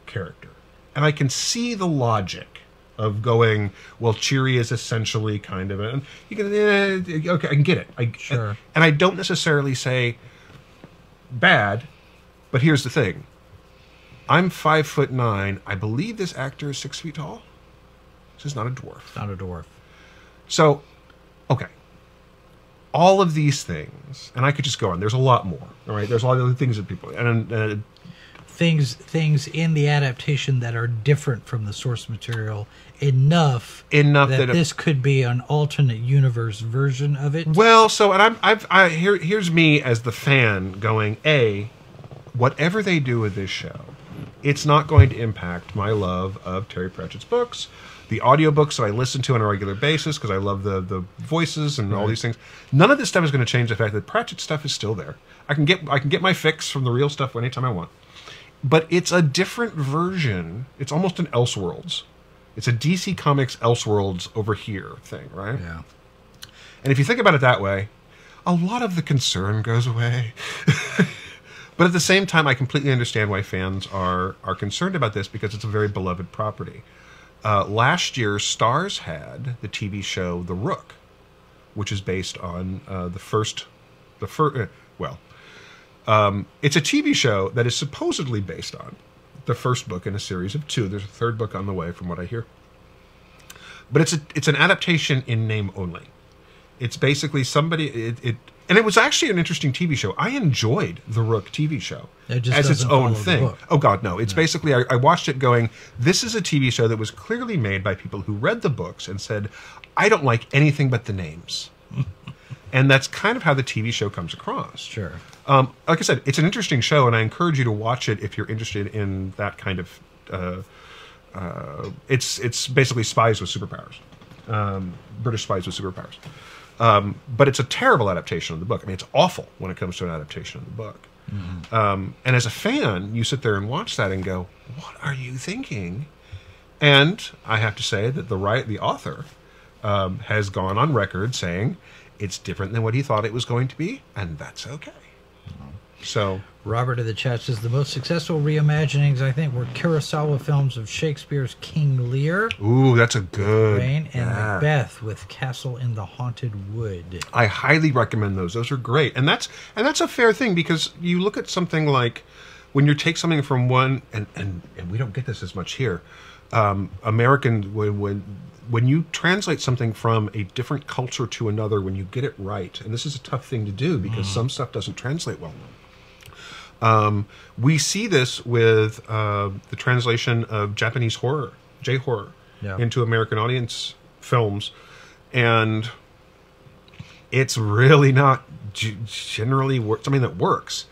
character and i can see the logic of going well cheery is essentially kind of a you can eh, okay i can get it I, Sure. and i don't necessarily say bad but here's the thing i'm five foot nine i believe this actor is six feet tall this is not a dwarf Not a dwarf. so, okay. All of these things, and I could just go on. There's a lot more. All right. There's a lot of other things that people, and uh, Things things in the adaptation that are different from the source material enough enough that that, this could be an alternate universe version of it. well, so and I'm, I've, I here, here's me as the fan going, a, whatever they do with this show, it's not going to impact my love of Terry Pratchett's books, the audiobooks that I listen to on a regular basis because I love the the voices and all these things. None of this stuff is going to change the fact that Pratchett stuff is still there. I can get I can get my fix from the real stuff anytime I want. But it's a different version. It's almost an Elseworlds. It's a DC Comics Elseworlds over here thing, right? Yeah. And if you think about it that way, a lot of the concern goes away. but at the same time, I completely understand why fans are are concerned about this because it's a very beloved property. Uh, last year, Starz had the TV show The Rook, which is based on uh, the first, the first. Uh, well, um, it's a TV show that is supposedly based on the first book in a series of two. There's a third book on the way, from what I hear. But it's a it's an adaptation in name only. It's basically somebody. It, it and it was actually an interesting TV show. I enjoyed the Rook TV show It as its own thing. Oh God, no! It's basically I, I watched it going. This is a TV show that was clearly made by people who read the books and said, "I don't like anything but the names," and that's kind of how the TV show comes across. Sure. Um, like I said, it's an interesting show, and I encourage you to watch it if you're interested in that kind of. Uh, uh, it's it's basically spies with superpowers, um, British spies with superpowers. Um, but it's a terrible adaptation of the book. I mean, it's awful when it comes to an adaptation of the book. Um, and as a fan, you sit there and watch that and go, "What are you thinking?" And I have to say that the right, the author, um, has gone on record saying it's different than what he thought it was going to be, and that's okay. So Robert of the chat says the most successful reimaginings, I think, were Kurosawa films of Shakespeare's King Lear, Ooh, that's a good. Ran, and yeah. Macbeth with Castle in the Haunted Wood. I highly recommend those. Those are great, and that's and that's a fair thing because you look at something like when you take something from one, and and, and we don't get this as much here. Um, American when when when you translate something from a different culture to another, when you get it right, and this is a tough thing to do because some stuff doesn't translate well. Um, we see this with uh, the translation of Japanese horror, J horror, Yeah. into American audience films, and it's really not g- generally wor- something that works.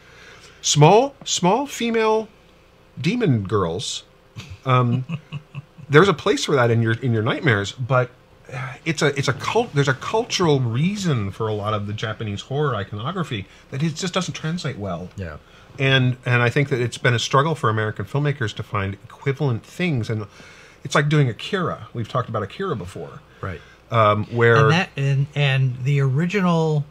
Small, small female demon girls. Um, there's a place for that in your in your nightmares, but it's a it's a cult. There's a cultural reason for a lot of the Japanese horror iconography that it just doesn't translate well Yeah. and and I think that it's been a struggle for American filmmakers to find equivalent things, and it's like doing Akira. We've talked about Akira before, Right. um, where and that and and the original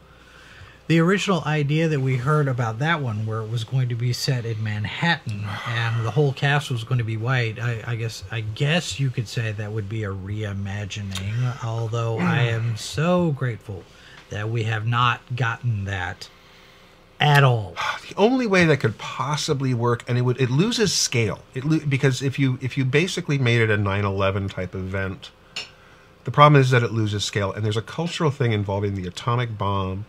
the original idea that we heard about that one where it was going to be set in Manhattan and the whole cast was going to be white I, I guess I guess you could say that would be a reimagining although I mm. am so grateful that we have not gotten that at all the only way that could possibly work, and it would it loses scale. It lo- because if you if you basically made it a 9/11 type event, the problem is that it loses scale, and there's a cultural thing involving the atomic bomb.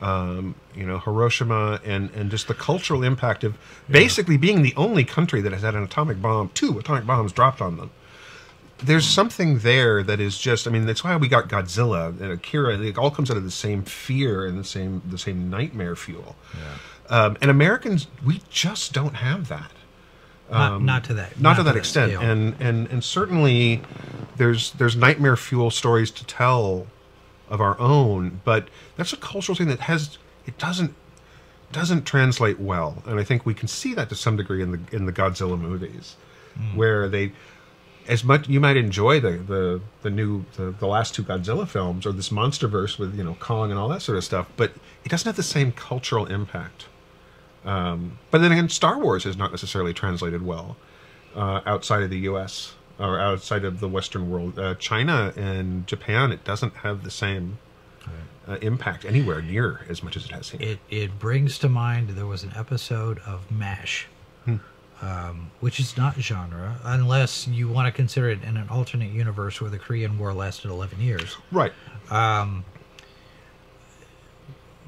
Um, you know Hiroshima and and just the cultural impact of basically being the only country that has had an atomic bomb, two atomic bombs dropped on them. there's something there that is just i mean that's why we got godzilla and akira. It all comes out of the same fear and the same the same nightmare fuel. Um, and americans we just don't have that. Not, not to that Um, not, to that extent. scale. and and and certainly there's there's nightmare fuel stories to tell of our own but that's a cultural thing that has it doesn't doesn't translate well and i think we can see that to some degree in the in the godzilla movies where they as much you might enjoy the the the new the, the last two Godzilla films or this MonsterVerse with you know Kong and all that sort of stuff, but it doesn't have the same cultural impact. Um, but then again, Star Wars is not necessarily translated well uh, outside of the U.S. or outside of the Western world. Uh, China and Japan, it doesn't have the same uh, impact anywhere near as much as it has here. it it brings to mind there was an episode of MASH, um, which is not genre unless you want to consider it in an alternate universe where the Korean War lasted 11 years. right.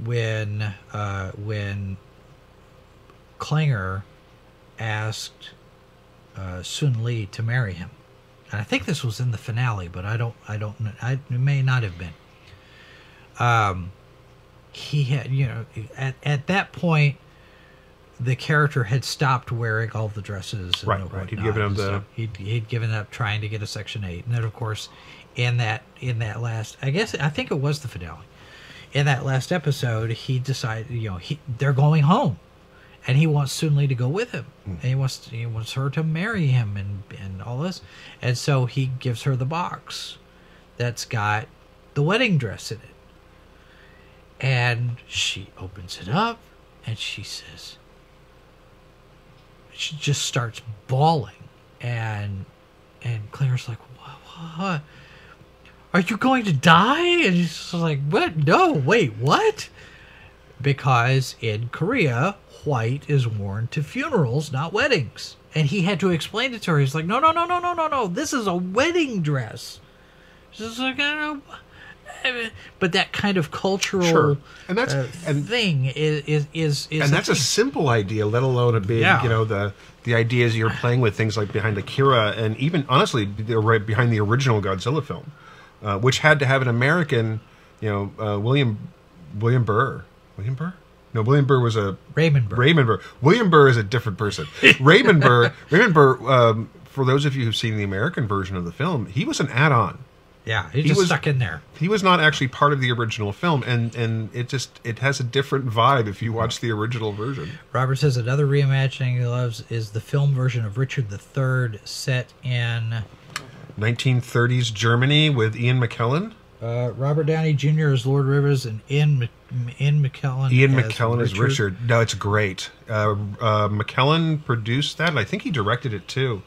When uh, when Klinger asked uh, Sun Lee to marry him, and I think this was in the finale, but I don't I don't I, it may not have been. Um, he had you know at at that point the character had stopped wearing all the dresses and Right, right. He'd given and the- stuff. he'd, he'd given up trying to get a section 8 and then of course in that in that last i guess i think it was the finale in that last episode he decided you know he they're going home and he wants Sun Lee to go with him, and he wants he wants her to marry him, and and all this, and so he gives her the box that's got the wedding dress in it, and she opens it up, and she says, she just starts bawling, and and Claire's like, what? what? Are you going to die? And she's like, what? No, wait, what? because in Korea, white is worn to funerals, not weddings. And he had to explain it to her. He's like, no, no, no, no, no, no, no. This is a wedding dress. She's like, "Uh, I- but that kind of cultural Sure. And that's- uh, and- thing is is is, is and that's a simple idea, let alone a big, Yeah. you know, the the ideas you're playing with, things like behind Akira, and even honestly, right behind the original Godzilla film, uh, which had to have an American, you know, uh, William William Burr, William Burr. No, William Burr was a Raymond Burr. Raymond Burr. William Burr is a different person. Raymond Burr. Raymond Burr. Um, for those of you who've seen the American version of the film, he was an add-on yeah, he he just was- stuck in there. he was not actually part of the original film and and it just it has a different vibe if you watch the original version Robert says another reimagining he loves is the film version of Richard III set in 1930s germany with ian mckellen uh, Robert Downey Jr. is Lord Rivers and Ian Mc- Ian McKellen. ian mckellen is richard no it's great uh, uh, mckellen produced that and i think he directed it too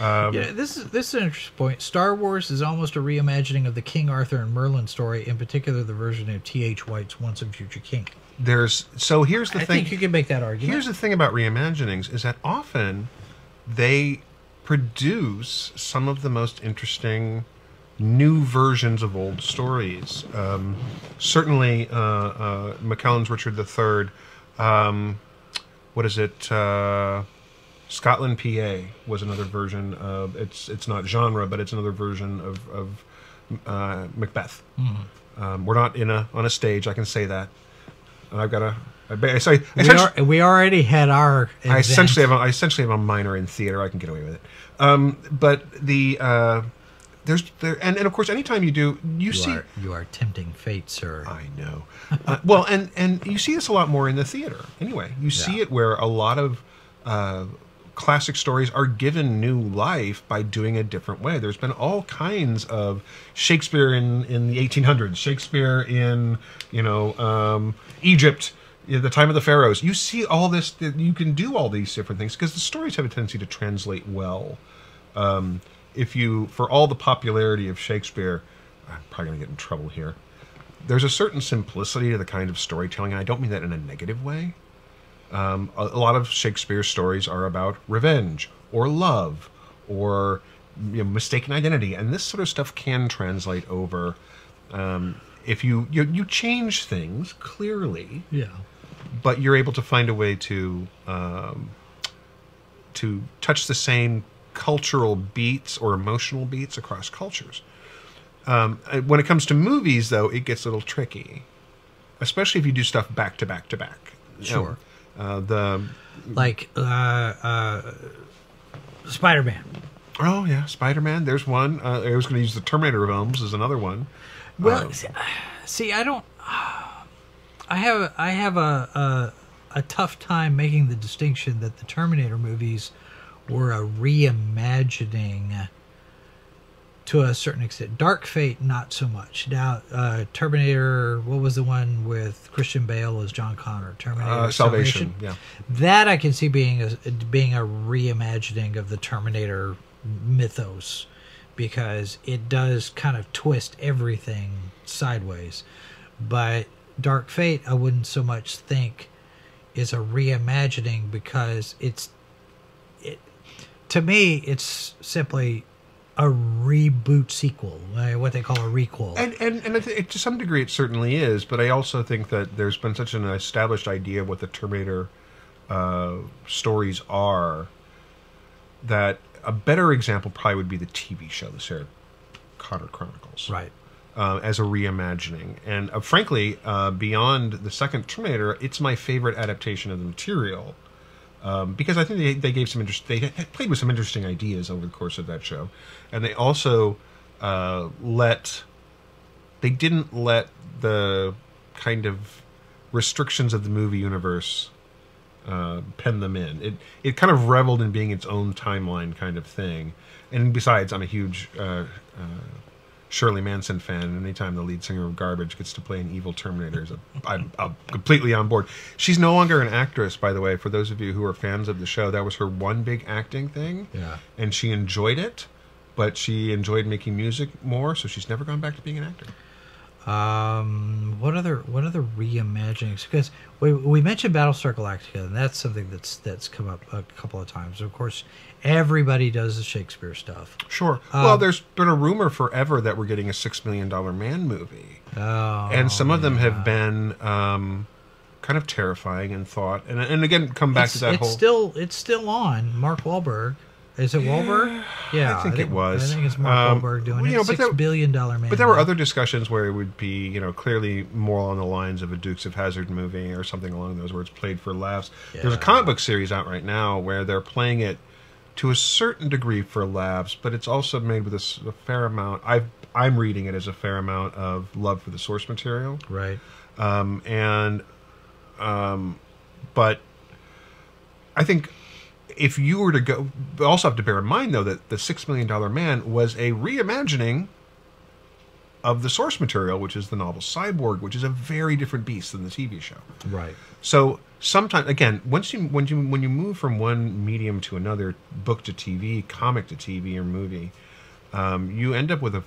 yeah, this is this is an interesting point. Star Wars is almost a reimagining of the King Arthur and Merlin story, in particular the version of T. H. White's Once and Future King. there's so here's the I thing think you can make that argument. Here's the thing about reimaginings is that often they produce some of the most interesting new versions of old stories. Um, certainly, uh, uh, McKellen's Richard III. Um, what is it? Uh, Scotland, PA was another version of it's. It's not genre, but it's another version of, of uh, Macbeth. Um, we're not in a on a stage. I can say that. And I've got a. I, I, say- we, are, we already had our. I essentially have a, I essentially have a minor in theater. I can get away with it. Um, but the uh, there's there and, and of course anytime you do you, You see are, you are tempting fate, sir. I know. Uh, well, and and you see this a lot more in the theater. Anyway, you see it where a lot of uh, classic stories are given new life by doing a different way. There's been all kinds of Shakespeare in in the 1800s, Shakespeare in you know um, Egypt. the time of the pharaohs, you see all this. that You can do all these different things because the stories have a tendency to translate well um, if you for all the popularity of Shakespeare, I'm probably gonna get in trouble here. There's a certain simplicity to the kind of storytelling, and I don't mean that in a negative way. Um, a, a lot of Shakespeare's stories are about revenge or love or you know, mistaken identity, and this sort of stuff can translate over. Um, if you, you you change things clearly, yeah. but you're able to find a way to um, to touch the same cultural beats or emotional beats across cultures. Um, uh, when it comes to movies, though, it gets a little tricky, especially if you do stuff back to back to back. You know, Sure. uh, the Like uh, uh, Spider Man. oh yeah, Spider Man. There's one. Uh, I was going to use the Terminator films as another one. Well, Uh, see, see, I don't. I have I have a, a a tough time making the distinction that the Terminator movies were a reimagining to a certain extent. Dark Fate, not so much. Now, uh, Terminator. What was the one with Christian Bale as John Connor? Terminator uh, Salvation. Yeah. That I can see being a being a reimagining of the Terminator mythos because it does kind of twist everything sideways. But Dark Fate, I wouldn't so much think is a reimagining because it's it to me it's simply a reboot sequel, uh, what they call a requel. And and, and I thi- to some degree, it certainly is. But I also think that there's been such an established idea of what the Terminator uh, stories are that a better example probably would be the TV show, the Sarah Connor Chronicles, right. uh, as a reimagining. And uh, frankly, uh, beyond the second Terminator, it's my favorite adaptation of the material. Um, because I think they, they gave some interest. They played with some interesting ideas over the course of that show, and they also uh, let they didn't let the kind of restrictions of the movie universe uh, pen them in. It it kind of reveled in being its own timeline kind of thing. And besides, I'm a huge uh, uh, Shirley Manson fan, and anytime the lead singer of Garbage gets to play an evil Terminator, is a, I'm, I'm completely on board. She's no longer an actress, by the way. For those of you who are fans of the show, that was her one big acting thing, Yeah. and she enjoyed it. But she enjoyed making music more, so she's never gone back to being an actor. Um, what other what other reimaginings? Because we, we mentioned Battlestar Galactica, and that's something that's that's come up a couple of times. Of course, everybody does the Shakespeare stuff. Sure. Um, well, there's been a rumor forever that we're getting a Six Million Dollar Man movie. Oh, and some of them yeah. have been um, kind of terrifying in thought. And, and again, come back it's, to that it's whole. still it's still on. Mark Wahlberg. Is it Wahlberg? Yeah, I think it was. I think it's Mark Um, Wahlberg doing you it. know, but Six there- billion dollar man. But there were other discussions where it would be, you know, clearly more on the lines of a Dukes of Hazzard movie or something along those words, played for laughs. There's a comic book series out right now where they're playing it to a certain degree for laughs, but it's also made with a fair amount. I've, I'm reading it as a fair amount of love for the source material. right. um, and um, but I think if you were to go, also have to bear in mind though that the Six Million Dollar Man was a reimagining of the source material, which is the novel Cyborg, which is a very different beast than the TV show. Right. So sometimes, again, once you when you when you move from one medium to another, book to TV, comic to TV or movie, um, you end up with a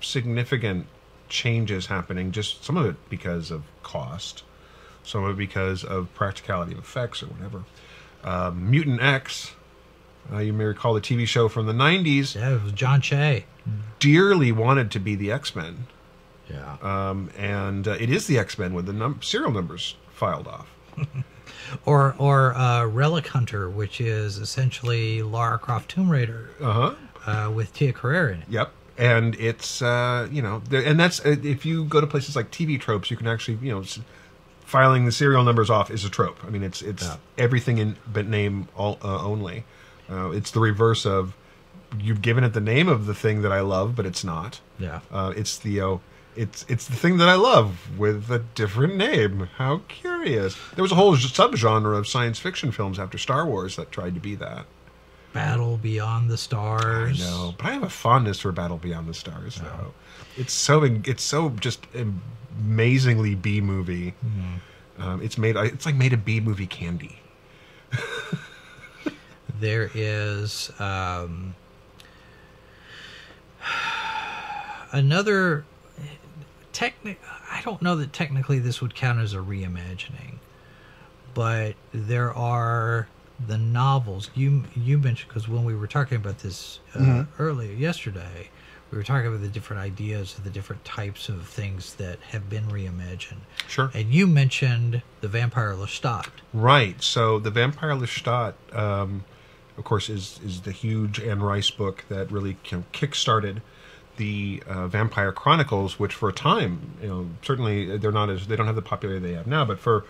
significant changes happening. Just some of it because of cost, some of it because of practicality of effects or whatever. Um, Mutant X, uh, you may recall the TV show from the '90s, Yeah, it was John Shea. dearly wanted to be the X Men, Yeah. um, and uh, it is the X Men with the num- serial numbers filed off. or or uh, Relic Hunter, which is essentially Lara Croft Tomb Raider Uh huh. uh, with Tia Carrere in it. Yep. And it's uh, you know, there, and that's uh, if you go to places like TV tropes, you can actually you know, filing the serial numbers off is a trope. I mean, it's it's Yeah. everything in but name all, uh, only. Uh, it's the reverse of you've given it the name of the thing that I love, but it's not. Yeah. Uh, it's the uh, it's it's the thing that I love with a different name. How curious! There was a whole subgenre of science fiction films after Star Wars that tried to be that. Battle Beyond the Stars. I know, but I have a fondness for Battle Beyond the Stars. Though it's so it's so just amazingly B movie. Um, it's made it's like made a B movie candy. There is um, another technic. I don't know that technically this would count as a reimagining, but there are the novels you you mentioned because when we were talking about this uh, earlier yesterday, we were talking about the different ideas of the different types of things that have been reimagined. Sure. And you mentioned the Vampire Lestat. Right. So the Vampire Lestat, um, of course, is is the huge Anne Rice book that really you know, kickstarted the uh, Vampire Chronicles, which for a time, you know, certainly they're not as they don't have the popularity they have now, but for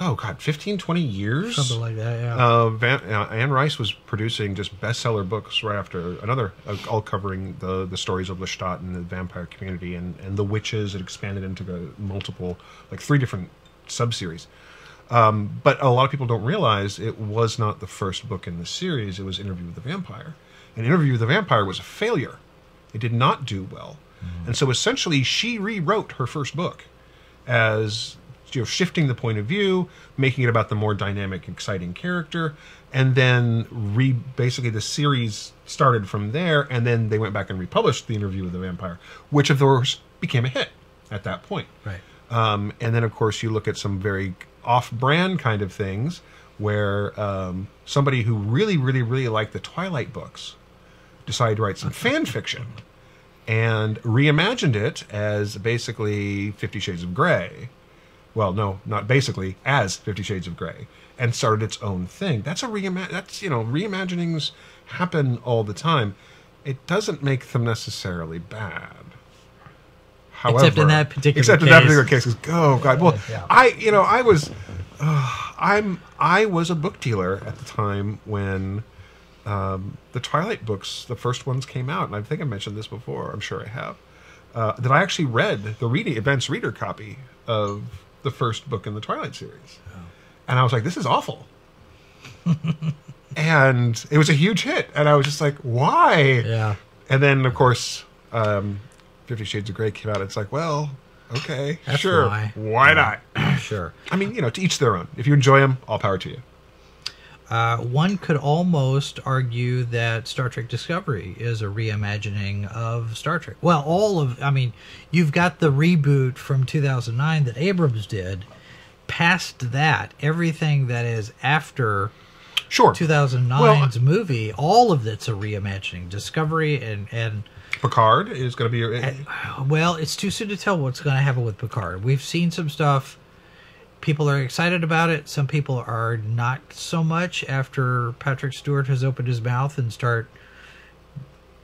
oh god, 15, 20 years, Something like that, yeah. Uh, Van, uh, Anne Rice was producing just bestseller books right after another, uh, all covering the the stories of Lestat and the vampire community and, and the witches. It expanded into the multiple, like three different subseries. Um, but a lot of people don't realize it was not the first book in the series. It was Interview with the Vampire. And Interview with the Vampire was a failure. It did not do well. And so essentially, she rewrote her first book as you know, shifting the point of view, making it about the more dynamic, exciting character, and then re basically the series started from there, and then they went back and republished the Interview with the Vampire, which of course became a hit at that point. right. Um, and then, of course, you look at some very off-brand kind of things where um, somebody who really, really, really liked the Twilight books decided to write some fan fiction and reimagined it as basically Fifty Shades of Grey. Well, no, not basically as Fifty Shades of Grey, and started its own thing. That's a reima- That's you know, reimaginings happen all the time. It doesn't make them necessarily bad. However, Except in that particular case. except in that case. particular case, oh god. Well, Yeah. I you know I was, uh, I'm I was a book dealer at the time when um, the Twilight books, the first ones came out, and I think I mentioned this before. I'm sure I have. Uh, that I actually read the reading advanced reader copy of the first book in the Twilight series, and I was like, "This is awful." and it was a huge hit, and I was just like, "Why?" Yeah. And then, of course, um, Fifty Shades of Grey came out. It's like, well, okay, That's sure, why. why not? Sure. I mean, you know, to each their own. If you enjoy them, all power to you. Uh, one could almost argue that Star Trek Discovery is a reimagining of Star Trek. Well, all of, I mean, you've got the reboot from 2009 that Abrams did. Past that, everything that is after Sure. 2009's movie, all of it's a reimagining. Discovery and and Picard is going to be. well, it's too soon to tell what's going to happen with Picard. We've seen some stuff. People are excited about it. Some people are not so much after Patrick Stewart has opened his mouth and start,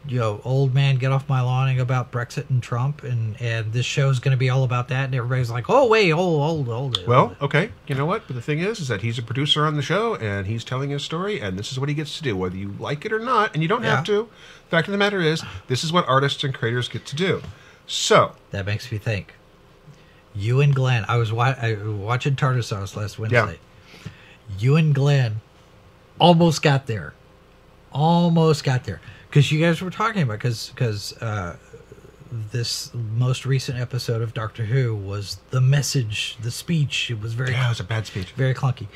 you know, old man get off my lawning about Brexit and Trump, and and this show's going to be all about that, and everybody's like, oh wait, hold, old, old. well, okay. You know what? But the thing is, is that he's a producer on the show, and he's telling his story, and this is what he gets to do, whether you like it or not. And you don't have to. Fact of the matter is, this is what artists and creators get to do. So, That makes me think. You and Glenn, I was wa- I, was watching Tartarsaurus last Wednesday. You and Glenn almost got there, almost got there because you guys were talking about because because uh, this most recent episode of Doctor Who was the message, the speech. It was very yeah, it was a bad speech. very clunky,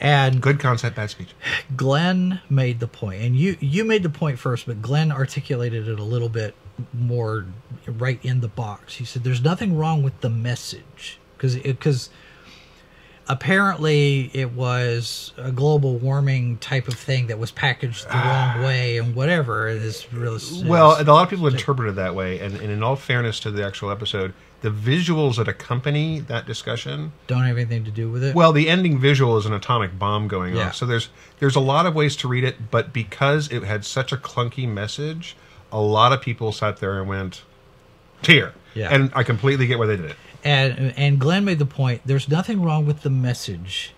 and Good concept, bad speech. Glenn made the point, and you you made the point first, but Glenn articulated it a little bit more right in the box. He said, "There's nothing wrong with the message because because apparently it was a global warming type of thing that was packaged the wrong ah. way and whatever. It is really Well, and a lot of people interpret it that way, and, and in all fairness to the actual episode, the visuals that accompany that discussion don't have anything to do with it. Well, the ending visual is an atomic bomb going Yeah. off. So there's there's a lot of ways to read it, but because it had such a clunky message, a lot of people sat there and went, tear. Yeah. And I completely get why they did it. and and Glenn made the point. There's nothing wrong with the message,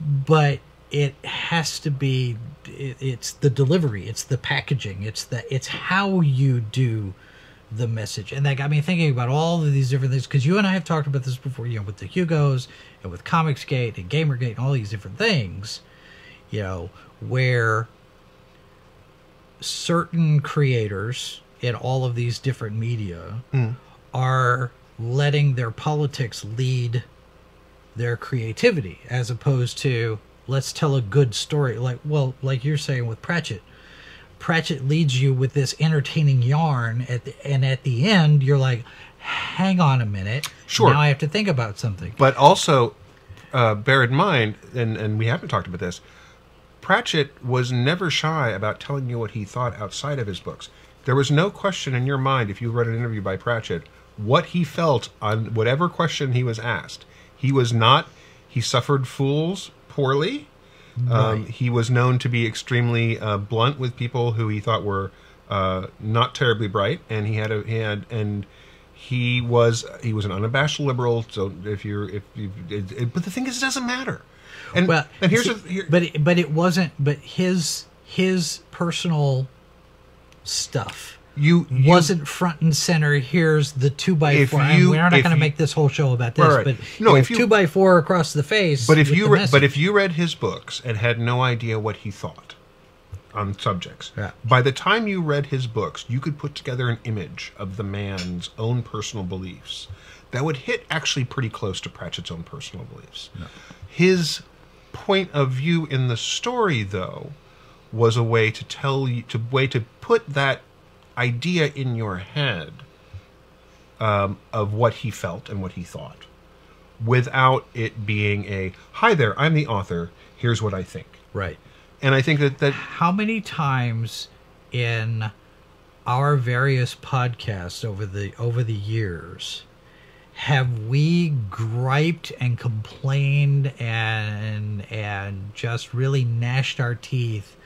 but it has to be. It, it's the delivery. It's the packaging. It's the. It's how you do the message, and that got me thinking about all of these different things. Because you and I have talked about this before. You know, with the Hugos and with Comicsgate and GamerGate and all these different things. You know where certain creators in all of these different media hmm. are letting their politics lead their creativity as opposed to let's tell a good story like well like you're saying with Pratchett Pratchett leads you with this entertaining yarn at the, and at the end you're like hang on a minute Sure. now I have to think about something But also, uh, bear in mind, and, and we haven't talked about this, Pratchett was never shy about telling you what he thought outside of his books. There was no question in your mind, if you read an interview by Pratchett, what he felt on whatever question he was asked. He was not, he suffered fools poorly. Um, he was known to be extremely uh, blunt with people who he thought were uh, not terribly bright, and he had a he had and he was he was an unabashed liberal. So if you're if you, it, it, but the thing is, it doesn't matter. And well and here's see, a, here, but it, but it wasn't but his his personal stuff you, you wasn't front and center. Here's the two by four. you- we're not going to make this whole show about this, Right, but No, if you- two by four across the face. But if you re- message- but if you read his books and had no idea what he thought on subjects, Yeah. by the time you read his books, you could put together an image of the man's own personal beliefs that would hit actually pretty close to Pratchett's own personal beliefs. His point of view in the story, though, was a way to tell you to way to put that idea in your head um, of what he felt and what he thought without it being a hi there i'm the author here's what i think right, and i think that that how many times in our various podcasts over the over the years have we griped and complained and and just really gnashed our teeth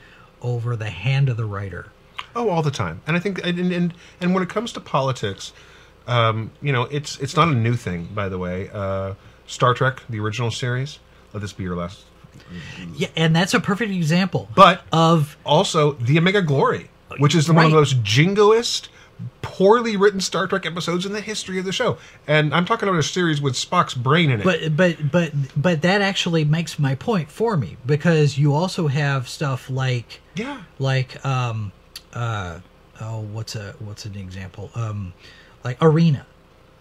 over the hand of the writer? Oh all the time. And i think and and, and when it comes to politics um, you know it's it's not a new thing by the way. Uh, star trek the original series let this be your last. Yeah, and that's a perfect example. But- of also the omega glory which is one of the most jingoist poorly written star trek episodes in the history of the show. And i'm talking about a series with spock's brain in it. But but but but that actually makes my point for me because you also have stuff like yeah. like um uh oh what's a what's an example um like arena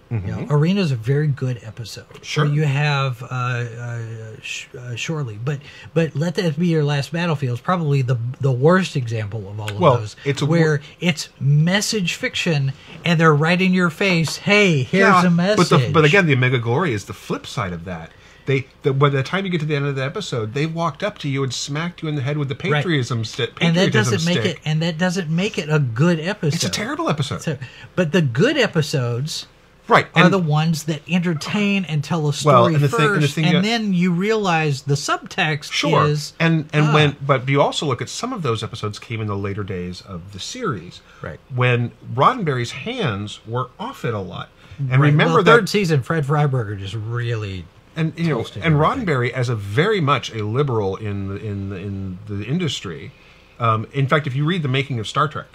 You know, Arena is a very good episode. Mm-hmm. Sure. You have uh, uh, sh- uh, Shore Leave, but but let that be your last battlefield is probably the the worst example of all of Well, those. it's where wor- it's message fiction, and they're right in your face. Hey, here's a message. But, the, but again, the Omega Glory is the flip side of that. They, the, by the time you get to the end of the episode, they walked up to you and smacked you in the head with the Right. patriotism stick. and that doesn't make it and that doesn't make it a good episode. It's a terrible episode, So- but the good episodes right? are and- the ones that entertain and tell a Well, story and the thing- and the first, thing and you- then you realize the subtext Sure. is and and ah, when but you also look at some of those episodes came in the later days of the series. Right. When Roddenberry's hands were off it a lot. And right, remember well, that third season, Fred Freiberger just really and you know and. Roddenberry as a very much a liberal in the, in the, in the industry. Um, in fact, if you read the making of Star Trek,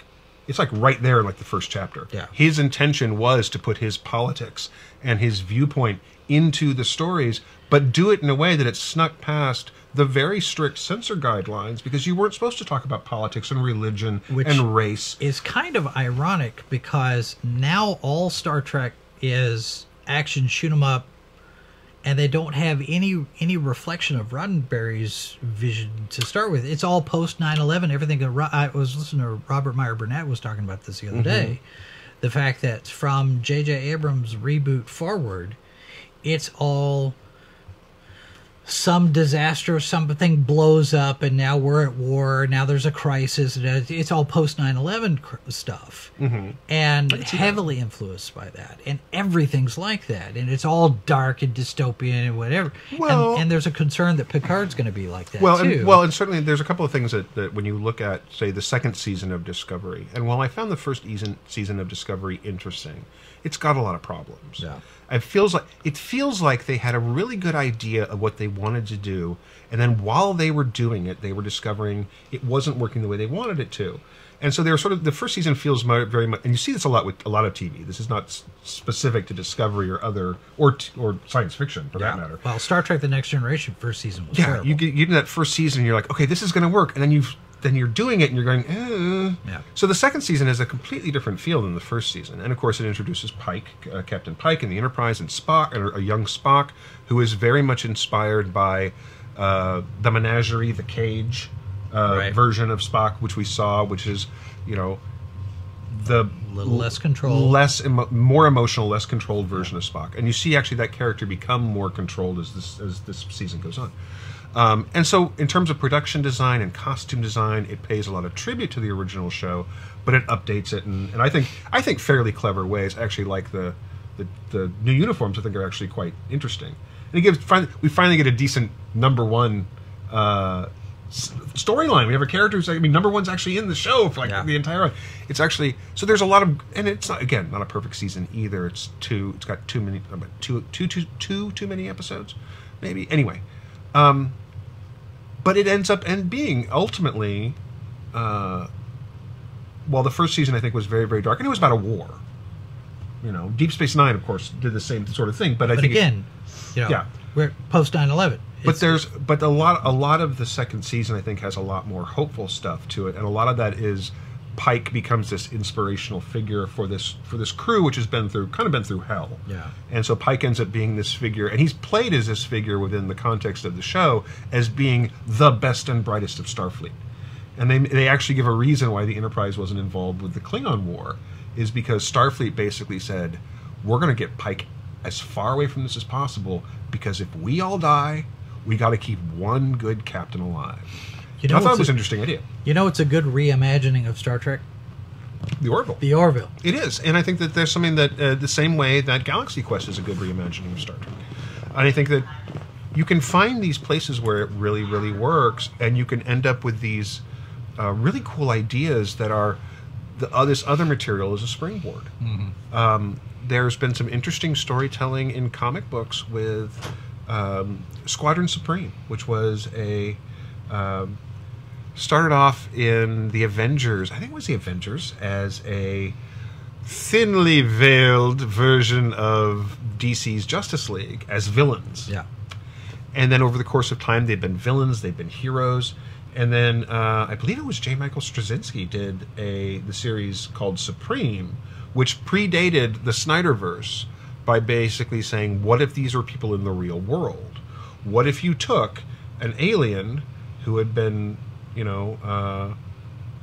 it's like right there in like the first chapter. Yeah. His intention was to put his politics and his viewpoint into the stories, but do it in a way that it snuck past the very strict censor guidelines because you weren't supposed to talk about politics and religion Which- and race. is kind of ironic because now all Star Trek is action shoot 'em up, and they don't have any any reflection of Roddenberry's vision to start with. It's all post 9/11. Everything. that I was listening to Robert Meyer Burnett was talking about this the other mm-hmm. day. The fact that from J.J. Abrams' reboot forward, it's all some disaster, or something blows up, and now we're at war. Now there's a crisis. and It's all post 9 11 stuff. Mm-hmm. And heavily influenced by that. And everything's like that. And it's all dark and dystopian and whatever. Well- and, and there's a concern that Picard's going to be like that well, too. and, well, and certainly there's a couple of things that, that when you look at, say, the second season of Discovery, and while I found the first season season of Discovery interesting, it's got a lot of problems. Yeah. It feels like it feels like they had a really good idea of what they wanted to do, and then while they were doing it, they were discovering it wasn't working the way they wanted it to. And so they were sort of the first season feels very much, and you see this a lot with a lot of TV. This is not specific to Discovery or other or or science fiction for that matter. well, Star Trek The Next Generation first season was Yeah, terrible. you get you get in that first season, and you're like, okay, this is going to work, and then you've then you're doing it, and you're going, eh. Yeah. So the second season has a completely different feel than the first season, and of course, it introduces Pike, uh, Captain Pike, and the Enterprise, and Spock, or a young Spock, who is very much inspired by uh, the Menagerie, the Cage uh, Right. version of Spock, which we saw, which is, you know, the little less controlled, less emo- more emotional, less controlled version of Spock, and you see actually that character become more controlled as this as this season goes on. Um, and so, in terms of production design and costume design, it pays a lot of tribute to the original show, but it updates it, and, and I think I think fairly clever ways. I Actually, like the, the the new uniforms. I think are actually quite interesting, and it gives we finally get a decent number one. Uh, s- storyline. We have a character who's I mean number one's actually in the show for like Yeah. the entire. It's actually so there's a lot of and it's not again not a perfect season either. It's too it's got too many about two two two two too many episodes maybe anyway. Um, but it ends up and being ultimately. Uh, well, the first season I think was very very dark and it was about a war. You know, Deep Space Nine, of course, did the same sort of thing. But I but think it- again, you know, Yeah. we're post 9 11. but there's but a lot a lot of the second season I think has a lot more hopeful stuff to it, and a lot of that is Pike becomes this inspirational figure for this for this crew, which has been through kind of been through hell. Yeah. And so Pike ends up being this figure, and he's played as this figure within the context of the show as being the best and brightest of Starfleet. And they they actually give a reason why the Enterprise wasn't involved with the Klingon War, is because Starfleet basically said, "We're going to get Pike as far away from this as possible because if we all die, we got to keep one good captain alive." You And I thought it was an interesting idea. You know, it's a good reimagining of Star Trek. The Orville. The Orville. It is, and I think that there's something that uh, the same way that Galaxy Quest is a good reimagining of Star Trek. And I think that you can find these places where it really, really works, and you can end up with these uh, really cool ideas that are the uh, this other material is a springboard. Um, there's been some interesting storytelling in comic books with um, Squadron Supreme, which was a um, started off in the Avengers. I think it was the Avengers as a thinly veiled version of DC's Justice League as villains. Yeah. And then over the course of time, they've been villains, they've been heroes. And then uh, I believe it was J. Michael Straczynski did a the series called Supreme, which predated the Snyderverse, by basically saying, what if these were people in the real world? What if you took an alien who had been, you know, uh,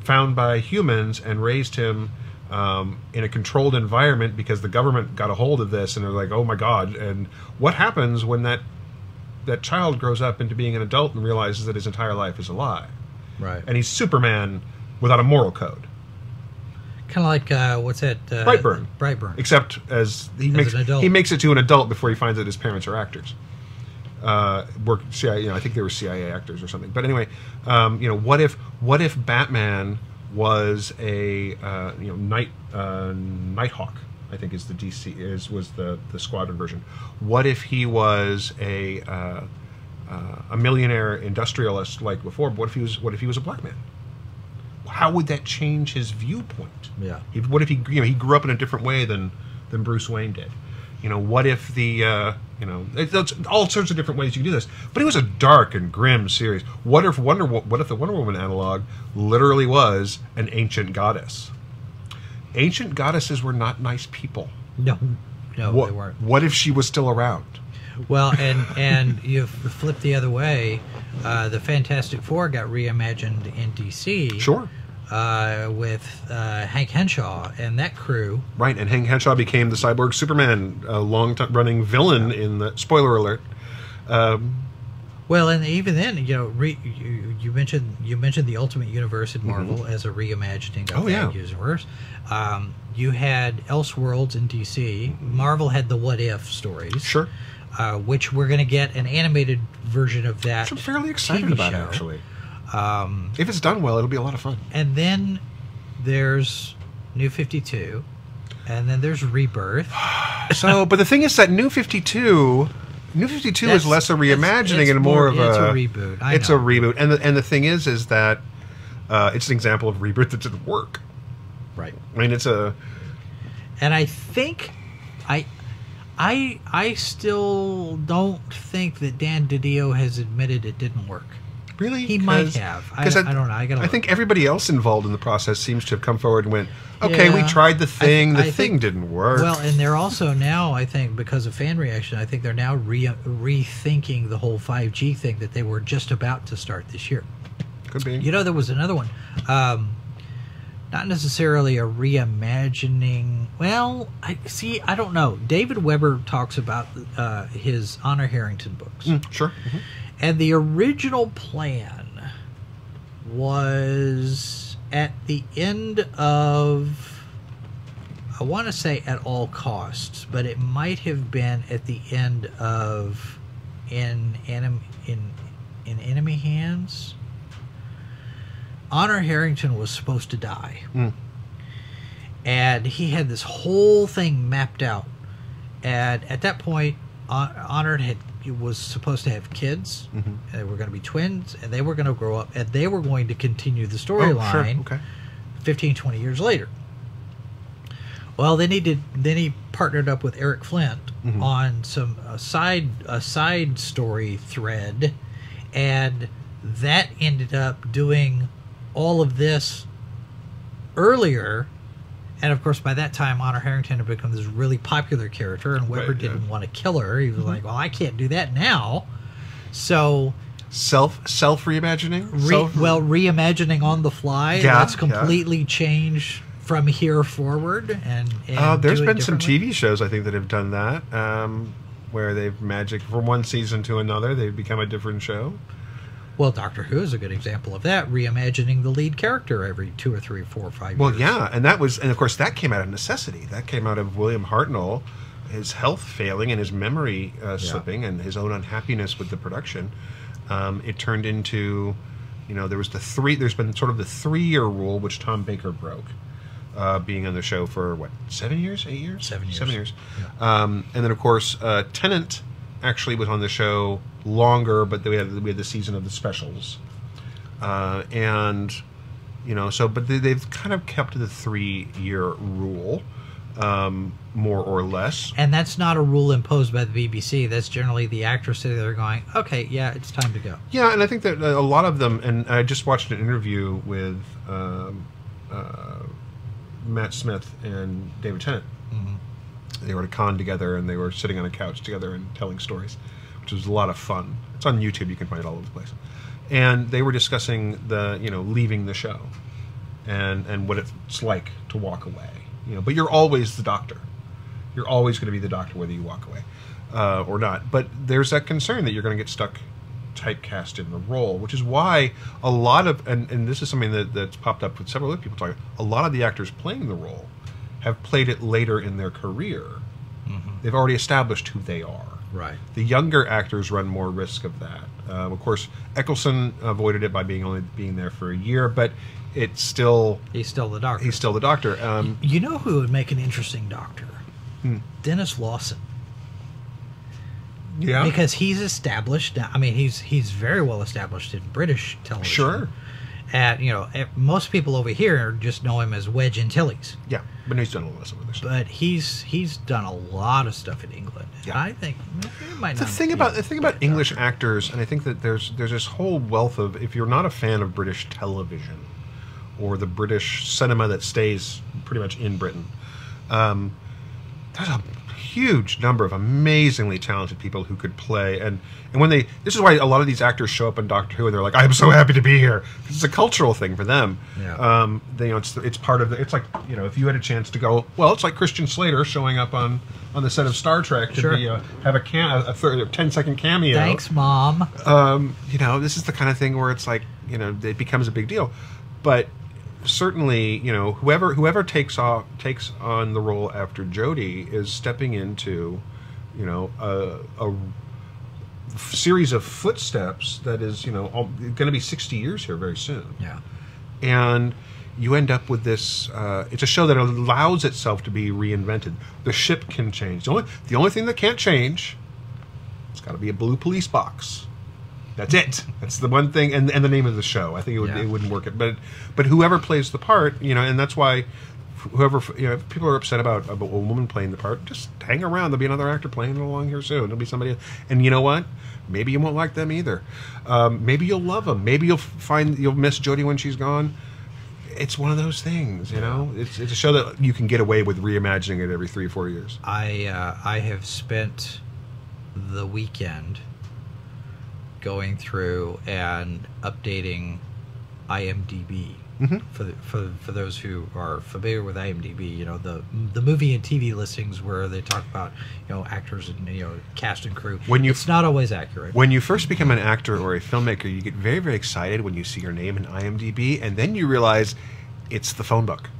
found by humans and raised him um, in a controlled environment because the government got a hold of this and they're like, oh my god! And what happens when that that child grows up into being an adult and realizes that his entire life is a lie? Right. And he's Superman without a moral code. Kind of like uh, what's that? Uh, Brightburn. Brightburn. except as he makes an adult. he makes it to an adult before he finds that his parents are actors. Uh, work CIA, you know, I think they were CIA actors or something. But anyway, um, you know, what if what if Batman was a uh, you know night uh, Nighthawk? I think is the DC is was the the squadron version. What if he was a uh, uh, a millionaire industrialist like before? But what if he was what if he was a black man? How would that change his viewpoint? Yeah. If, what if he, you know, he grew up in a different way than than Bruce Wayne did? You know, what if the, uh, you know, it, it's all sorts of different ways you can do this. But it was a dark and grim series. What if Wonder, what if the Wonder Woman analog literally was an ancient goddess? Ancient goddesses were not nice people. No, no, what, they weren't. what if she was still around? Well, and and you flip the other way. Uh, the Fantastic Four got reimagined in DC. Sure. Uh, with uh, Hank Henshaw and that crew. Right, and Hank Henshaw became the cyborg Superman, a long time running villain in the spoiler alert. Um, Well, and even then, you know, re, you, you mentioned you mentioned the Ultimate Universe in Marvel as a reimagining of Mm-hmm. Oh, yeah. that universe. Um, you had Elseworlds in DC. Marvel had the What If stories. sure. Uh, which we're going to get an animated version of that. Which I'm fairly excited TV about, show. actually. Um, if it's done well, it'll be a lot of fun. And then there's New 52. And then there's Rebirth. So, but the thing is that New Fifty Two, New Fifty Two is less a reimagining it's and more, more- of it's a, a reboot. I it's know. a reboot, and the, and the thing is, is that uh, it's an example of reboot that didn't work. Right. I mean, it's a And I think I I I still don't think that Dan DiDio has admitted it didn't work. Really He might have. I- 'cause I don't know. I gotta I look. think everybody else involved in the process seems to have come forward and went, "Okay, we tried the thing. I the thing think- didn't work." Well, and they're also now, I think, because of fan reaction, I think they're now re- rethinking the whole 5G thing that they were just about to start this year. Could be. You know, there was another one. Um, not necessarily a reimagining. Well, I see. I don't know. David Weber talks about uh, his Honor Harrington books, Mm, sure. Mhm. And the original plan was at the end of. I want to say at all costs, but it might have been at the end of in anim, in in enemy hands. Honor Harrington was supposed to die. Mm. And he had this whole thing mapped out. And at that point, Hon- Honor had was supposed to have kids. Mm-hmm. They were going to be twins, and they were going to grow up, and they were going to continue the Oh, storyline. sure. Okay. 15, 20 years later. Well, then he did. Then he partnered up with Eric Flint Mm-hmm. on some a side a side story thread, and that ended up doing all of this earlier. And of course, by that time, Honor Harrington had become this really popular character, and Weber Right. Mm-hmm. didn't want to kill her. He was like, "Well, I can't do that now." So Self self reimagining. re- Self- well reimagining on the fly Yeah, that's yeah. completely changed from here forward and, and Uh, there's been some. TV shows I think that have done that, um, where they've magic from one season to another. They've become a different show. Well doctor who is a good example of that reimagining the lead character every two or three four or five Well, years yeah, and that was, and of course, that came out of necessity. That came out of William Hartnell, his health failing and his memory uh, slipping, and his own unhappiness with the production. Um, it turned into, you know, there was the three. There's been sort of the three-year rule, which Tom Baker broke, uh, being on the show for what seven years, eight years, Seven years. seven years. Um, and then, of course, uh, Tennant actually was on the show longer, but we had we had the season of the specials. Uh, and you know so but they, they've kind of kept the three year rule um, more or less. And that's not a rule imposed by the bbc that's generally the actors sitting there going okay yeah it's time to go. Yeah and i think that a lot of them and i just watched an interview with um, uh, matt smith and david tennant. They were at a con together, and they were sitting on a couch together and telling stories, which was a lot of fun. It's on YouTube; you can find it all over the place. And they were discussing the, you know, leaving the show, and and what it's like to walk away. You know, but you're always the doctor. You're always going to be the doctor whether you walk away uh, or not. But there's that concern that you're going to get stuck typecast in the role, which is why a lot of and, and this is something that, that's popped up with several other people talking. A lot of the actors playing the role have played it later in their career. They've already established who they are. Right. The younger actors run more risk of that. Um, of course, Eccleston avoided it by being only being there for a year, but it's still He's still the doctor. he's still the doctor. Um, You know who would make an interesting doctor? Hmm. Denis Lawson. yeah, Because he's established. I mean, he's he's very well established in British television. Sure. And you know, eh, most people over here just know him as Wedge Antilles, yeah, but he's done a lot of stuff. but he's he's done a lot of stuff in England. Yeah. I think might the not thing about the thing about English doctor. actors, and I think that there's there's this whole wealth of if you're not a fan of British television or the British cinema that stays pretty much in Britain, um, there's a huge number of amazingly talented people who could play and and when they this is why a lot of these actors show up in Doctor Who and they're like I'm so happy to be here it's a cultural thing for them Yeah. um they you know it's it's part of the it's like you know if you had a chance to go well it's like Christian Slater showing up on on the set of Star Trek to Sure. be a, have a cam a, third, a 10 second cameo Thanks, Mom. um, you know, this is the kind of thing where it's like, you know, it becomes a big deal. But certainly, you know, whoever whoever takes off takes on the role after Jodie is stepping into, you know, a series of footsteps that is, you know, going to be 60 years here very soon yeah. and you end up with this. Uh, it's a show that allows itself to be reinvented. The ship can change. The only the only thing that can't change, it's got to be a blue police box. That's it. That's the one thing, and and the name of the show. I think it would Yeah. it wouldn't work it, but but whoever plays the part, you know, and that's why. Whoever you know, if people are upset about, about a woman playing the part, just hang around. There'll be another actor playing it along here soon. There'll be somebody, and you know what? Maybe you won't like them either. Um, maybe you'll love them. Maybe you'll find you'll miss Jodie when she's gone it's one of those things, you know. It's it's a show that you can get away with reimagining it every three or four years. I uh, I have spent the weekend going through and updating IMDb. Mhm. For, the, for for those who are familiar with IMDb, you know the the movie and TV listings where they talk about you know actors and you know cast and crew. When you- it's not always accurate. When you first become an actor or a filmmaker, you get very very excited when you see your name in IMDb, and then you realize it's the phone book.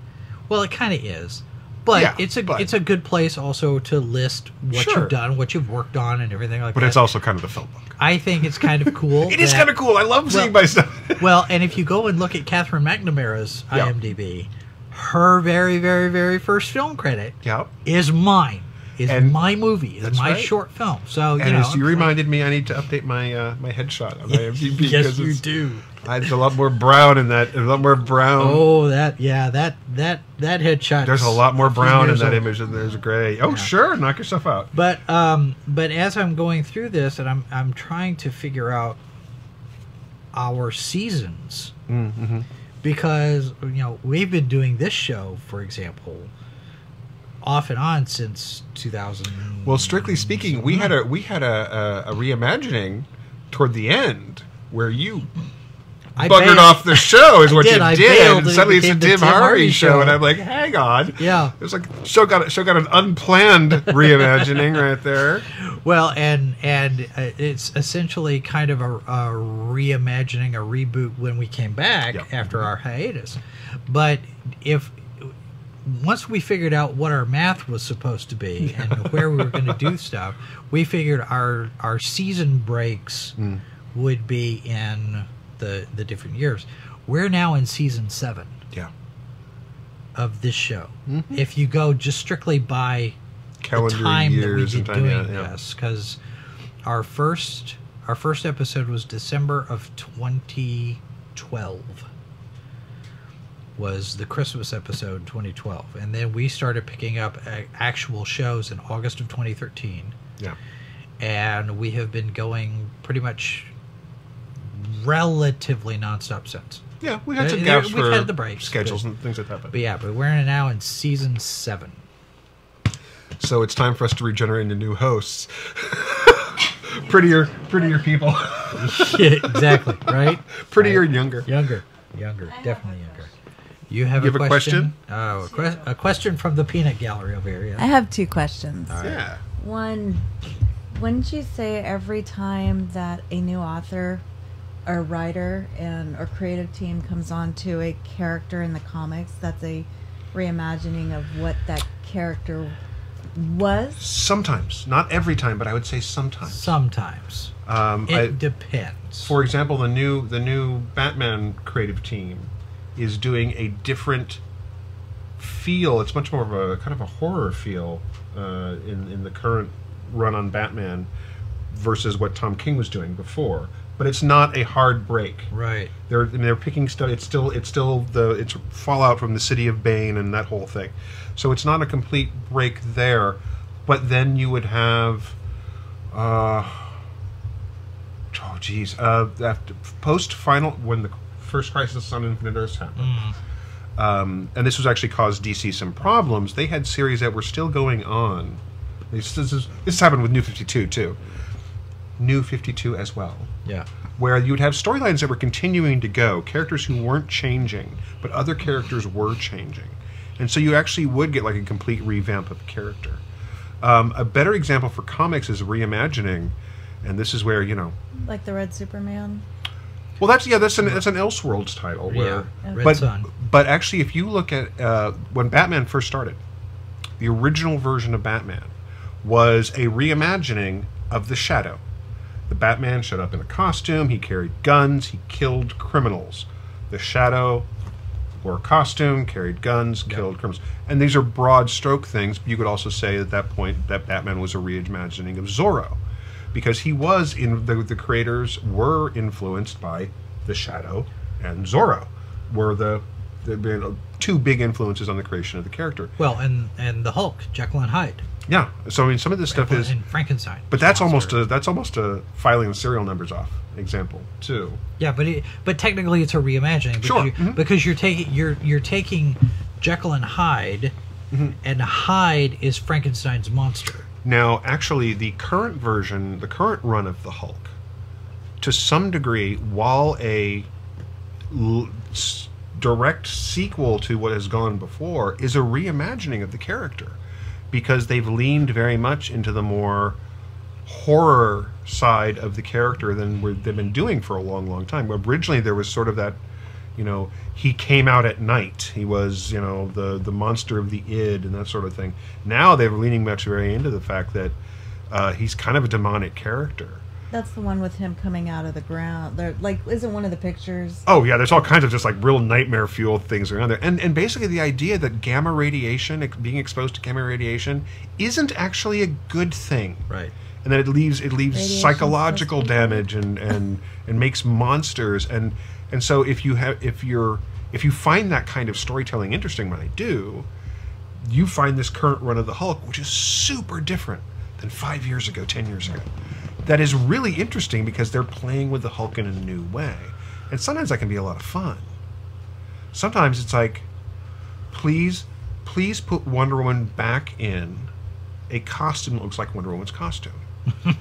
Well, it kind of is, but Yeah, it's a but- it's a good place also to list what Sure. you've done, what you've worked on, and everything like But that. But it's also kind of the phone book. I think it's kind of cool. It is that- kind of cool. I love seeing Well- my stuff. well, and if you go and look at Catherine McNamara's Yeah. IMDb, her very, very, very first film credit yeah. is mine. Is And- my movie. Is my right. short film. So you And know, as you reminded me, I need to update my uh, my headshot on IMDb. yes, because you do. I- There's a lot more brown in that. A lot more brown. Oh, that yeah, that that that headshot. There's a lot more brown in that old. image than there's gray. Oh, Yeah. sure, knock yourself out. But um, but as I'm going through this, and I'm I'm trying to figure out our seasons Mm-hmm. because you know we've been doing this show, for example, off and on since 2000. Well, strictly speaking, we had a we had a, a, a reimagining toward the end where you I buggered bailed. off the show is what did, you I did. And and it suddenly it's a Tim, Tim Harvey, Harvey show, show. and I'm like, hang on. Yeah. It's like show got show got an unplanned reimagining right there. Well, and and uh, it's essentially kind of a, a reimagining, a reboot when we came back Yeah. after our hiatus. But if once we figured out what our math was supposed to be and where we were going to do stuff, we figured our our season breaks Mm. would be in the the different years. We're now in season seven Yeah. of this show. Mm-hmm. If you go just strictly by Calendar the time that we years did time. doing Yeah, yeah. this because our first our first episode was December of 2012 was the Christmas episode 2012 and then we started picking up actual shows in August of 2013 Yeah. and we have been going pretty much relatively nonstop since Yeah, we had some Uh, gaps we've for had the breaks, schedules but- and things like that. But but yeah but we're now in season 7 so it's time for us to regenerate into new hosts. prettier, prettier people, Yeah, exactly. Right. prettier Right. and younger. Younger. Younger. Definitely younger. You have, You have a question? Oh, a, que- a question from the peanut gallery over here. I have two questions. Yeah. One, wouldn't you say every time that a new author or writer and or creative team comes on to a character in the comics, that's a reimagining of what that character was? Sometimes, not every time, but I would say sometimes. Sometimes Um, it I, depends. for example, the new the new Batman creative team is doing a different feel. It's much more of a kind of a horror feel uh, in in the current run on Batman versus what Tom King was doing before. But it's not a hard break. right. They're I mean, they're picking stuff. It's still it's still the it's fallout from the city of Bane and that whole thing. So it's not a complete break there. But then you would have, uh, oh geez, uh, after post final when the first Crisis on Infinite Earths happened. Um, and this was actually caused DC some problems. They had series that were still going on. This, this, is, this happened with New 52 too. New 52 as well Yeah. where you would have storylines that were continuing to go, characters who weren't changing, but other characters were changing. And so you actually would get like a complete revamp of a character. Um, a better example for comics is reimagining, and this is where, you know, Like the Red Superman? well, that's yeah, that's an that's an Elseworlds title. Where, Yeah. Red but Sun. but actually, if you look at uh, when Batman first started, the original version of Batman was a reimagining of the Shadow. The Batman showed up in a costume. He carried guns. He killed criminals. The Shadow wore a costume, carried guns, killed criminals. And these are broad stroke things. You could also say at that point that Batman was a reimagining of Zorro, because he was in the the creators were influenced by the Shadow and Zorro, were the the you know, two big influences on the creation of the character. Well, and and the Hulk, Jekyll and Hyde, Yeah. So I mean, some of this stuff is, Frankenstein. but that's almost a that's almost a filing the serial numbers off example too. Yeah, but it, but technically it's a reimagining because, Sure, you, mhm. because you're taking you're you're taking Jekyll and Hyde, Mm-hmm. and Hyde is Frankenstein's monster. Now, actually, the current version, the current run of the Hulk, to some degree, while a l- s- direct sequel to what has gone before, is a reimagining of the character because they've leaned very much into the more horror side of the character than they've been doing for a long, long time. Originally, there was sort of that, you know, he came out at night. He was, you know, the the monster of the id and that sort of thing. Now they're leaning much very into the fact that uh, he's kind of a demonic character. That's the one with him coming out of the ground. There, like, isn't one of the pictures? Oh yeah, there's all kinds of just like real nightmare fueled things around there, and and basically the idea that gamma radiation, being exposed to gamma radiation, isn't actually a good thing. Right. and then it leaves it leaves Radiation's psychological supposed to be good. damage and and and makes monsters and and so if you have if you're if you find that kind of storytelling interesting when I do you find this current run of the Hulk which is super different than 5 years ago 10 years ago that is really interesting because they're playing with the Hulk in a new way and sometimes that can be a lot of fun sometimes it's like please please put Wonder Woman back in a costume that looks like Wonder Woman's costume. and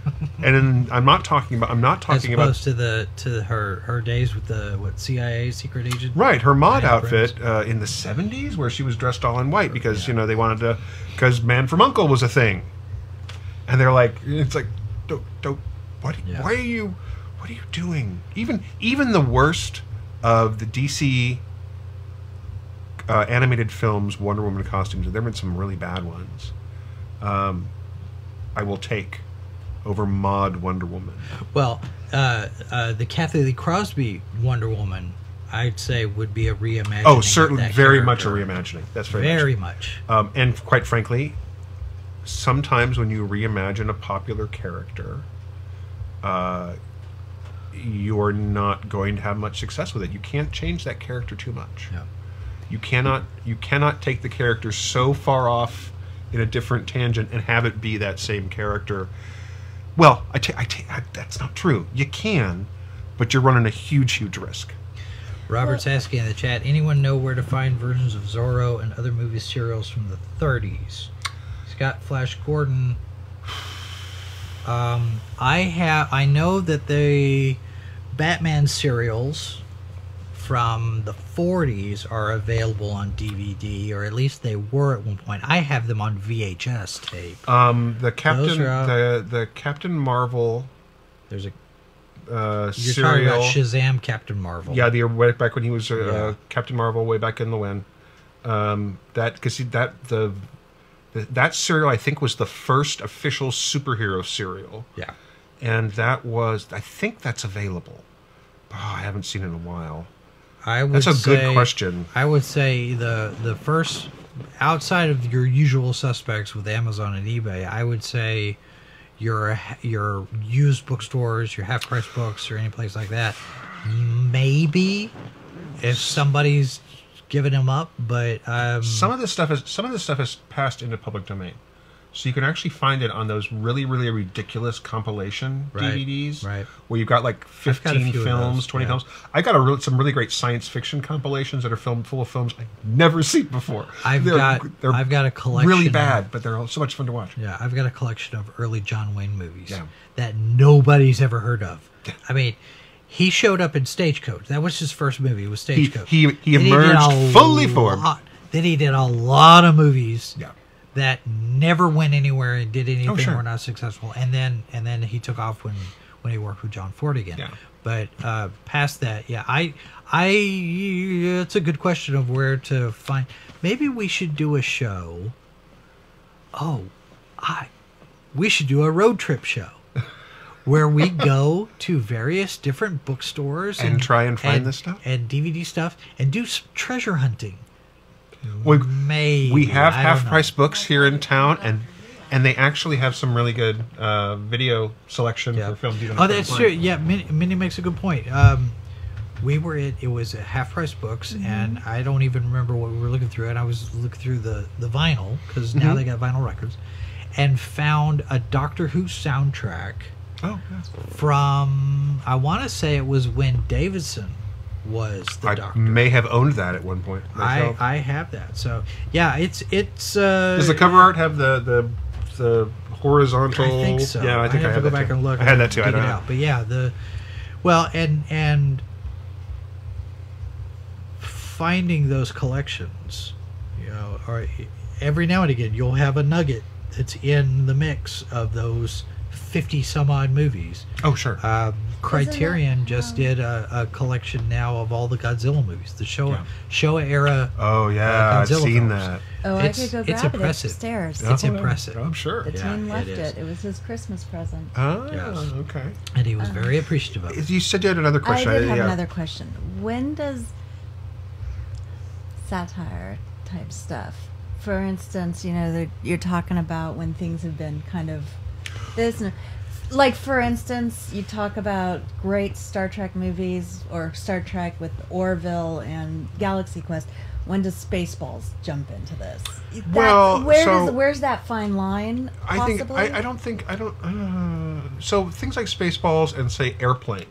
then I'm not talking about I'm not talking about to the to her her days with the what CIA secret agent. right her mod outfit uh, in the 70s where she was dressed all in white because you know they wanted to because Man from Uncle was a thing. And they're like it's like don't don't what Yeah. why are you what are you doing? Even even the worst of the DC uh, animated films Wonder Woman costumes there have been some really bad ones. Um, I will take over mod Wonder Woman. Well, uh, uh, the Cathy Lee Crosby Wonder Woman, I'd say, would be a reimagining. Oh, certainly, very much a reimagining. That's very, Very much. much. Um, and quite frankly, sometimes when you reimagine a popular character, uh, you're not going to have much success with it. You can't change that character too much. Yeah. You cannot you cannot take the character so far off in a different tangent and have it be that same character. Well, I ta- I ta- I- that's not true. You can, but you're running a huge, huge risk. Robert's asking in the chat, anyone know where to find versions of Zorro and other movie serials from the 30s? Got Flash Gordon. Um, I have. I know that the Batman serials from the 40s are available on DVD, or at least they were at one point. I have them on VHS tape. Um, the Captain, the the Captain Marvel There's a uh, you're serial. talking about Shazam, Captain Marvel. Yeah, the way back when he was uh, Yeah. Captain Marvel, way back in the when. Um, that because that the that serial I think was the first official superhero serial, yeah. and that was I think that's available. Oh, I haven't seen it in a while. I would That's a good say- question. I would say the the first outside of your usual suspects with Amazon and eBay, I would say your your used bookstores, your half price books, or any place like that. Maybe if somebody's giving them up, but um, Some of this stuff is some of this stuff has passed into public domain, so you can actually find it on those really really ridiculous compilation Right, DVDs, right. Where you've got like fifteen of films, twenty yeah. films. I got a real, some really great science fiction compilations that are filmed full of films I've never seen before. I've They're- got they're I've got a collection really of- bad, but they're so much fun to watch. Yeah, I've got a collection of early John Wayne movies Yeah. that nobody's ever heard of. I mean, he showed up in Stagecoach. That was his first movie. Was Stagecoach. he, he did emerged a fully formed. lot- Then he did a lot of movies Yeah. that never went anywhere and did anything Oh, sure. were not successful. And then and then he took off when when he worked with John Ford again. Yeah. But uh, past that, yeah, I I it's a good question of where to find. Maybe we should do a show. Oh, I we should do a road trip show. Where we go to various different bookstores And try and find this stuff? and DVD stuff and do some treasure hunting. We, Maybe we have I half price books here in town, and and they actually have some really good uh, video selection Yeah. for films. You don't Oh, that's true. Yeah, Minnie, Minnie makes a good point. Um, we were at it was a half price books, and I don't even remember what we were looking through. And I was looking through the the vinyl because now Mhm. they got vinyl records, and found a Doctor Who soundtrack Oh, yeah. from I want to say it was when Davidson was the I Doctor. may have owned that at one point. I, Myself. I have that. So yeah, it's it's. Uh, Does the cover art have the the the horizontal? I think so. Yeah, I think I, have have to go back too. and look. I had that too. I don't know. out. But yeah, the well, and and finding those collections, you know, or every now and again you'll have a nugget that's in the mix of those fifty some odd movies. Oh, sure. Um, Criterion it, just um, did a, a collection now of all the Godzilla movies, the Showa Yeah. Showa era. oh, yeah. I've seen films. that. Oh, It's- I could go it's grab impressive. it upstairs. It's impressive. I'm sure. The Yeah, teen left is. it. It was his Christmas present. Oh, Yes. okay. And he was very appreciative of it. You said you had another question. I question. did have yeah. another question. When does satire type stuff, for instance, you know, that you're talking about when things have been kind of this, and- like for instance, you talk about great Star Trek movies or Star Trek with Orville and Galaxy Quest. When does Spaceballs jump into this? That- Well, where so- does where's that fine line? I think I, I don't think I don't. Uh, so things like Spaceballs and say Airplane,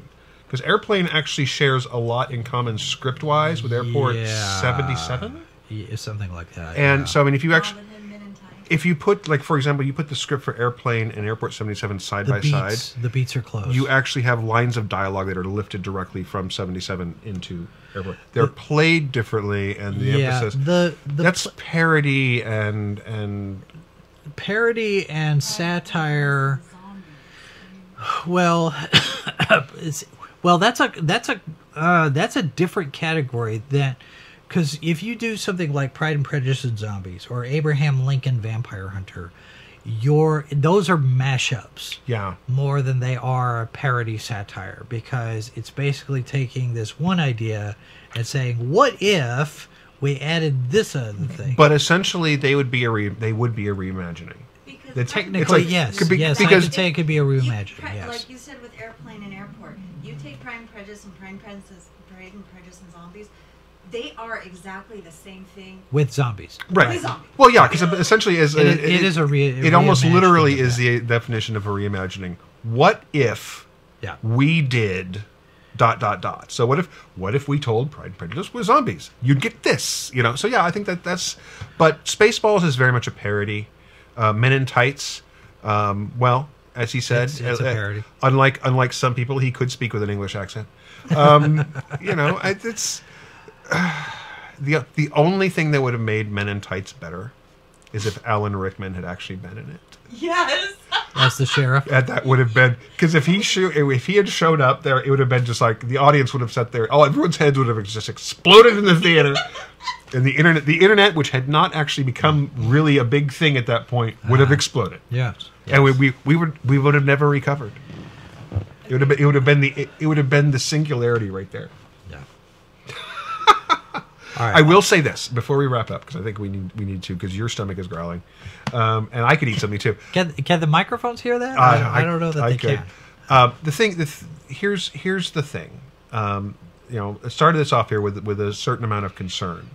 because Airplane actually shares a lot in common script wise with Airport Yeah. seventy seven. Yeah, something like that. And yeah. so I mean, if you actually Robin Hood Men in Tights. If you put like for example, you put the script for Airplane and Airport seventy seven side the by beats, side, the beats are close. you actually have lines of dialogue that are lifted directly from seventy seven into Airport. They're played differently, and the yeah, emphasis. the the that's parody and and parody and satire. Well, it's, well, that's a that's a uh, that's a different category that because if you do something like Pride and Prejudice and Zombies or Abraham Lincoln Vampire Hunter, your those are mashups yeah. more than they are a parody satire because it's basically taking this one idea and saying, "What if we added this other mm-hmm. thing?" But essentially, they would be a re- they would be a reimagining. Because The Technically, like- yes, could be- yes, I could say it could be a reimagining. Pri- yes, Like you said with Airplane and Airport, you take Pride and Prejudice and Pride and Prejudice, Pride and Prejudice and Zombies, they are exactly the same thing. with zombies. Right. With zombies. Well, yeah, because essentially, is It, it, it is a re. it almost literally is the definition of a reimagining. What if yeah. we did dot dot dot? So what if what if we told Pride and Prejudice with zombies? You'd get this, you know. So yeah, I think that that's. But Spaceballs is very much a parody. Uh, Men in Tights. Um, well, as he said, It's- it's uh, uh, parody. unlike unlike some people, he could speak with an English accent. Um, you know, I- it's the the only thing that would have made Men in Tights better is if Alan Rickman had actually been in it. Yes. As the sheriff. And that would have been because if he shoot if he had showed up there, it would have been just like the audience would have sat there. Oh, everyone's heads would have just exploded in the theater, and the internet, the internet, which had not actually become really a big thing at that point, would have exploded, Yes. and we, we we would we would have never recovered. It would have been, it would have been the it, it would have been the singularity right there. Yeah. Right. I will say this before we wrap up because I think we need we need to because your stomach is growling, um, and I could eat something too. Can, can the microphones hear that? I, I don't know that I they could. can. Uh, the thing, the th- here's here's the thing. Um, you know, I started this off here with with a certain amount of concern.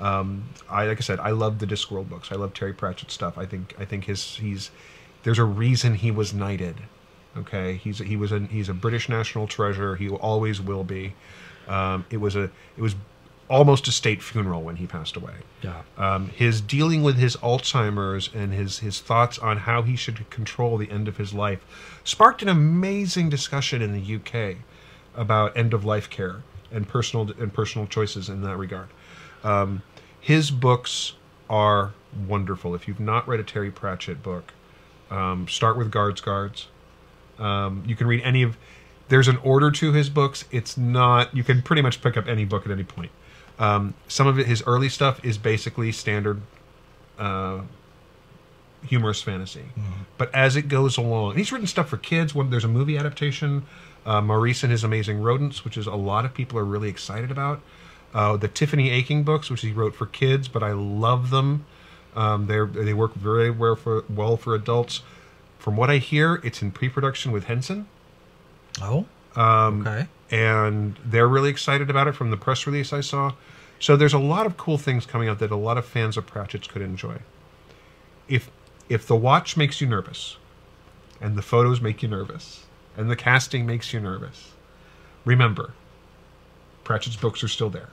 Um, I like I said, I love the Discworld books. I love Terry Pratchett stuff. I think I think his he's there's a reason he was knighted. Okay, he's he was a he's a British national treasure. He always will be. Um, it was a it was almost a state funeral when he passed away Yeah. um, his dealing with his Alzheimer's and his his thoughts on how he should control the end of his life sparked an amazing discussion in the UK about end of life care and personal and personal choices in that regard. Um, his books are wonderful. If you've not read a Terry Pratchett book, um, start with Guards Guards. Um, you can read any of. There's an order to his books. It's not. You can pretty much pick up any book at any point. Um, some of it, his early stuff, is basically standard uh, humorous fantasy. But as it goes along, he's written stuff for kids. When there's a movie adaptation, uh, Maurice and His Amazing Rodents, which is a lot of people are really excited about. Uh, the Tiffany Aching books, which he wrote for kids, but I love them. Um, they they work very well for well for adults. From what I hear, it's in pre-production with Henson Oh. Um, okay. And they're really excited about it from the press release I saw. So there's a lot of cool things coming out that a lot of fans of Pratchett's could enjoy. If if the watch makes you nervous, and the photos make you nervous, and the casting makes you nervous, remember, Pratchett's books are still there.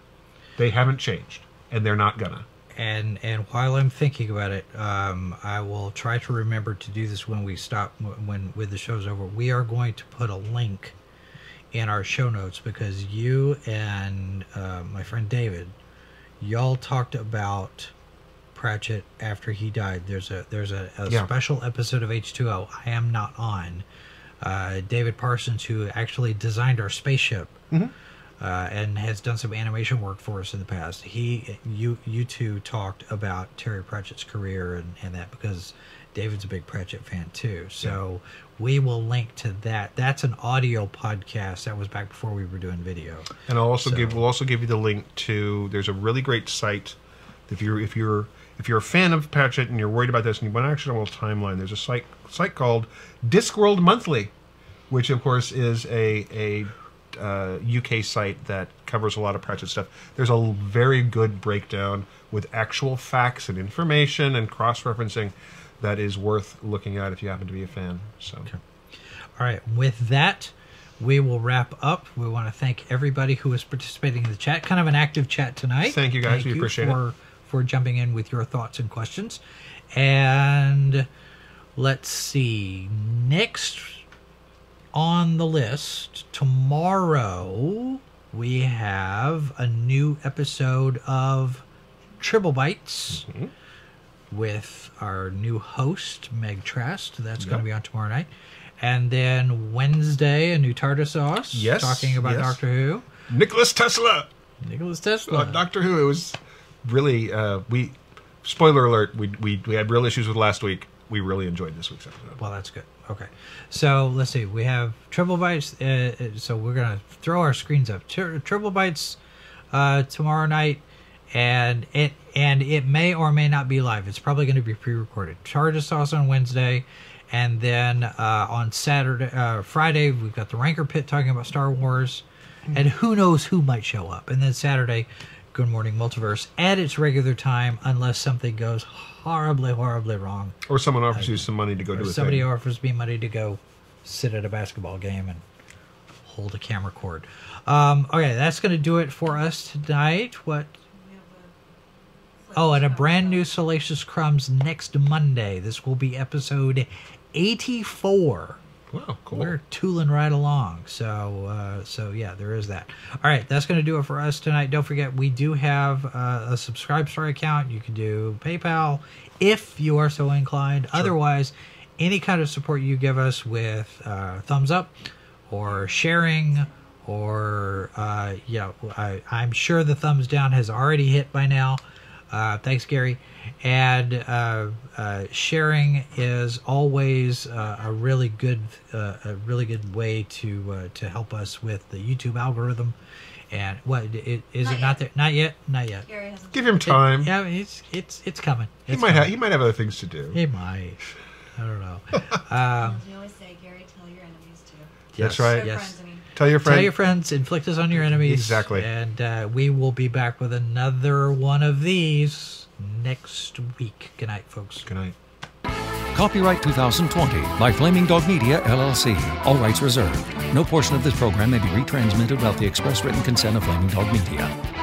They haven't changed, and they're not gonna. and and while I'm thinking about it, um, I will try to remember to do this when we stop when when the show's over. We are going to put a link in our show notes because you and uh, my friend David, y'all talked about Pratchett after he died. There's a there's a, a Yeah. special episode of H2O I am not on. Uh, David Parsons, who actually designed our spaceship, uh, and has done some animation work for us in the past. He, you, you two talked about Terry Pratchett's career and, and that because David's a big Pratchett fan too. So we will link to that. That's an audio podcast. That was back before we were doing video. And I'll also So- give we'll also give you the link to there's a really great site if you're if you're if you're a fan of Pratchett and you're worried about this and you want to actually know a timeline, there's a site site called Discworld Monthly, which of course is a a uh, UK site that covers a lot of Pratchett stuff. There's a very good breakdown with actual facts and information and cross referencing that is worth looking at if you happen to be a fan. So All right. With that, we will wrap up. We want to thank everybody who is participating in the chat. Kind of an active chat tonight. Thank you, guys. We appreciate it. for, for jumping in with your thoughts and questions. And let's see. Next on the list tomorrow we have a new episode of Tribble Bites Mm-hmm. With our new host Meg Trast. That's going to be on tomorrow night. And then Wednesday, a new tartar sauce. Yes, talking about yes. Doctor Who. Nicholas Tesla. Nicholas Tesla. Uh, Doctor Who. It was really uh, we. Spoiler alert: we, we we had real issues with last week. We really enjoyed this week's episode. Well, that's good. Okay, so let's see. We have Tribble Bites. Uh, uh, so we're gonna throw our screens up. Tri- Tribble Bites uh, tomorrow night, and it and it may or may not be live. It's probably going to be pre-recorded. Tartar sauce on Wednesday, and then uh, on Saturday, uh, Friday we've got the Rancor Pit talking about Star Wars, and who knows who might show up. And then Saturday, Good Morning Multiverse at its regular time, unless something goes horribly, horribly wrong. Or someone offers you some money to go do a Somebody thing. offers me money to go sit at a basketball game and hold a camera cord. Um, okay, that's going to do it for us tonight. What? We have a Oh, and a brand new Salacious Crumbs next Monday. This will be episode 84. Wow, cool. We're tooling right along. So, uh, so yeah, there is that. All right, that's going to do it for us tonight. Don't forget, we do have uh, a SubscribeStar account. You can do PayPal if you are so inclined. Otherwise, any kind of support you give us with uh, thumbs up or sharing or uh, yeah, I, I'm sure the thumbs down has already hit by now. Uh, thanks, Gary. And uh, uh, sharing is always uh, a really good, uh, a really good way to uh, to help us with the YouTube algorithm. And what it, is Not it not there? Not yet. Not yet. Gary hasn't. Give him time. Yeah, it's it's it's coming. he It's might have he might have other things to do. He might. I don't know. Um, As we always say, Gary, tell your enemies to. That's yes, right. Your Yes. Friends, I mean. Tell your friend. Tell your friends, inflict us on your enemies. Exactly. And uh, we will be back with another one of these next week. Good night, folks. Good night. Copyright 2020 by Flaming Dog Media, LLC. All rights reserved. No portion of this program may be retransmitted without the express written consent of Flaming Dog Media.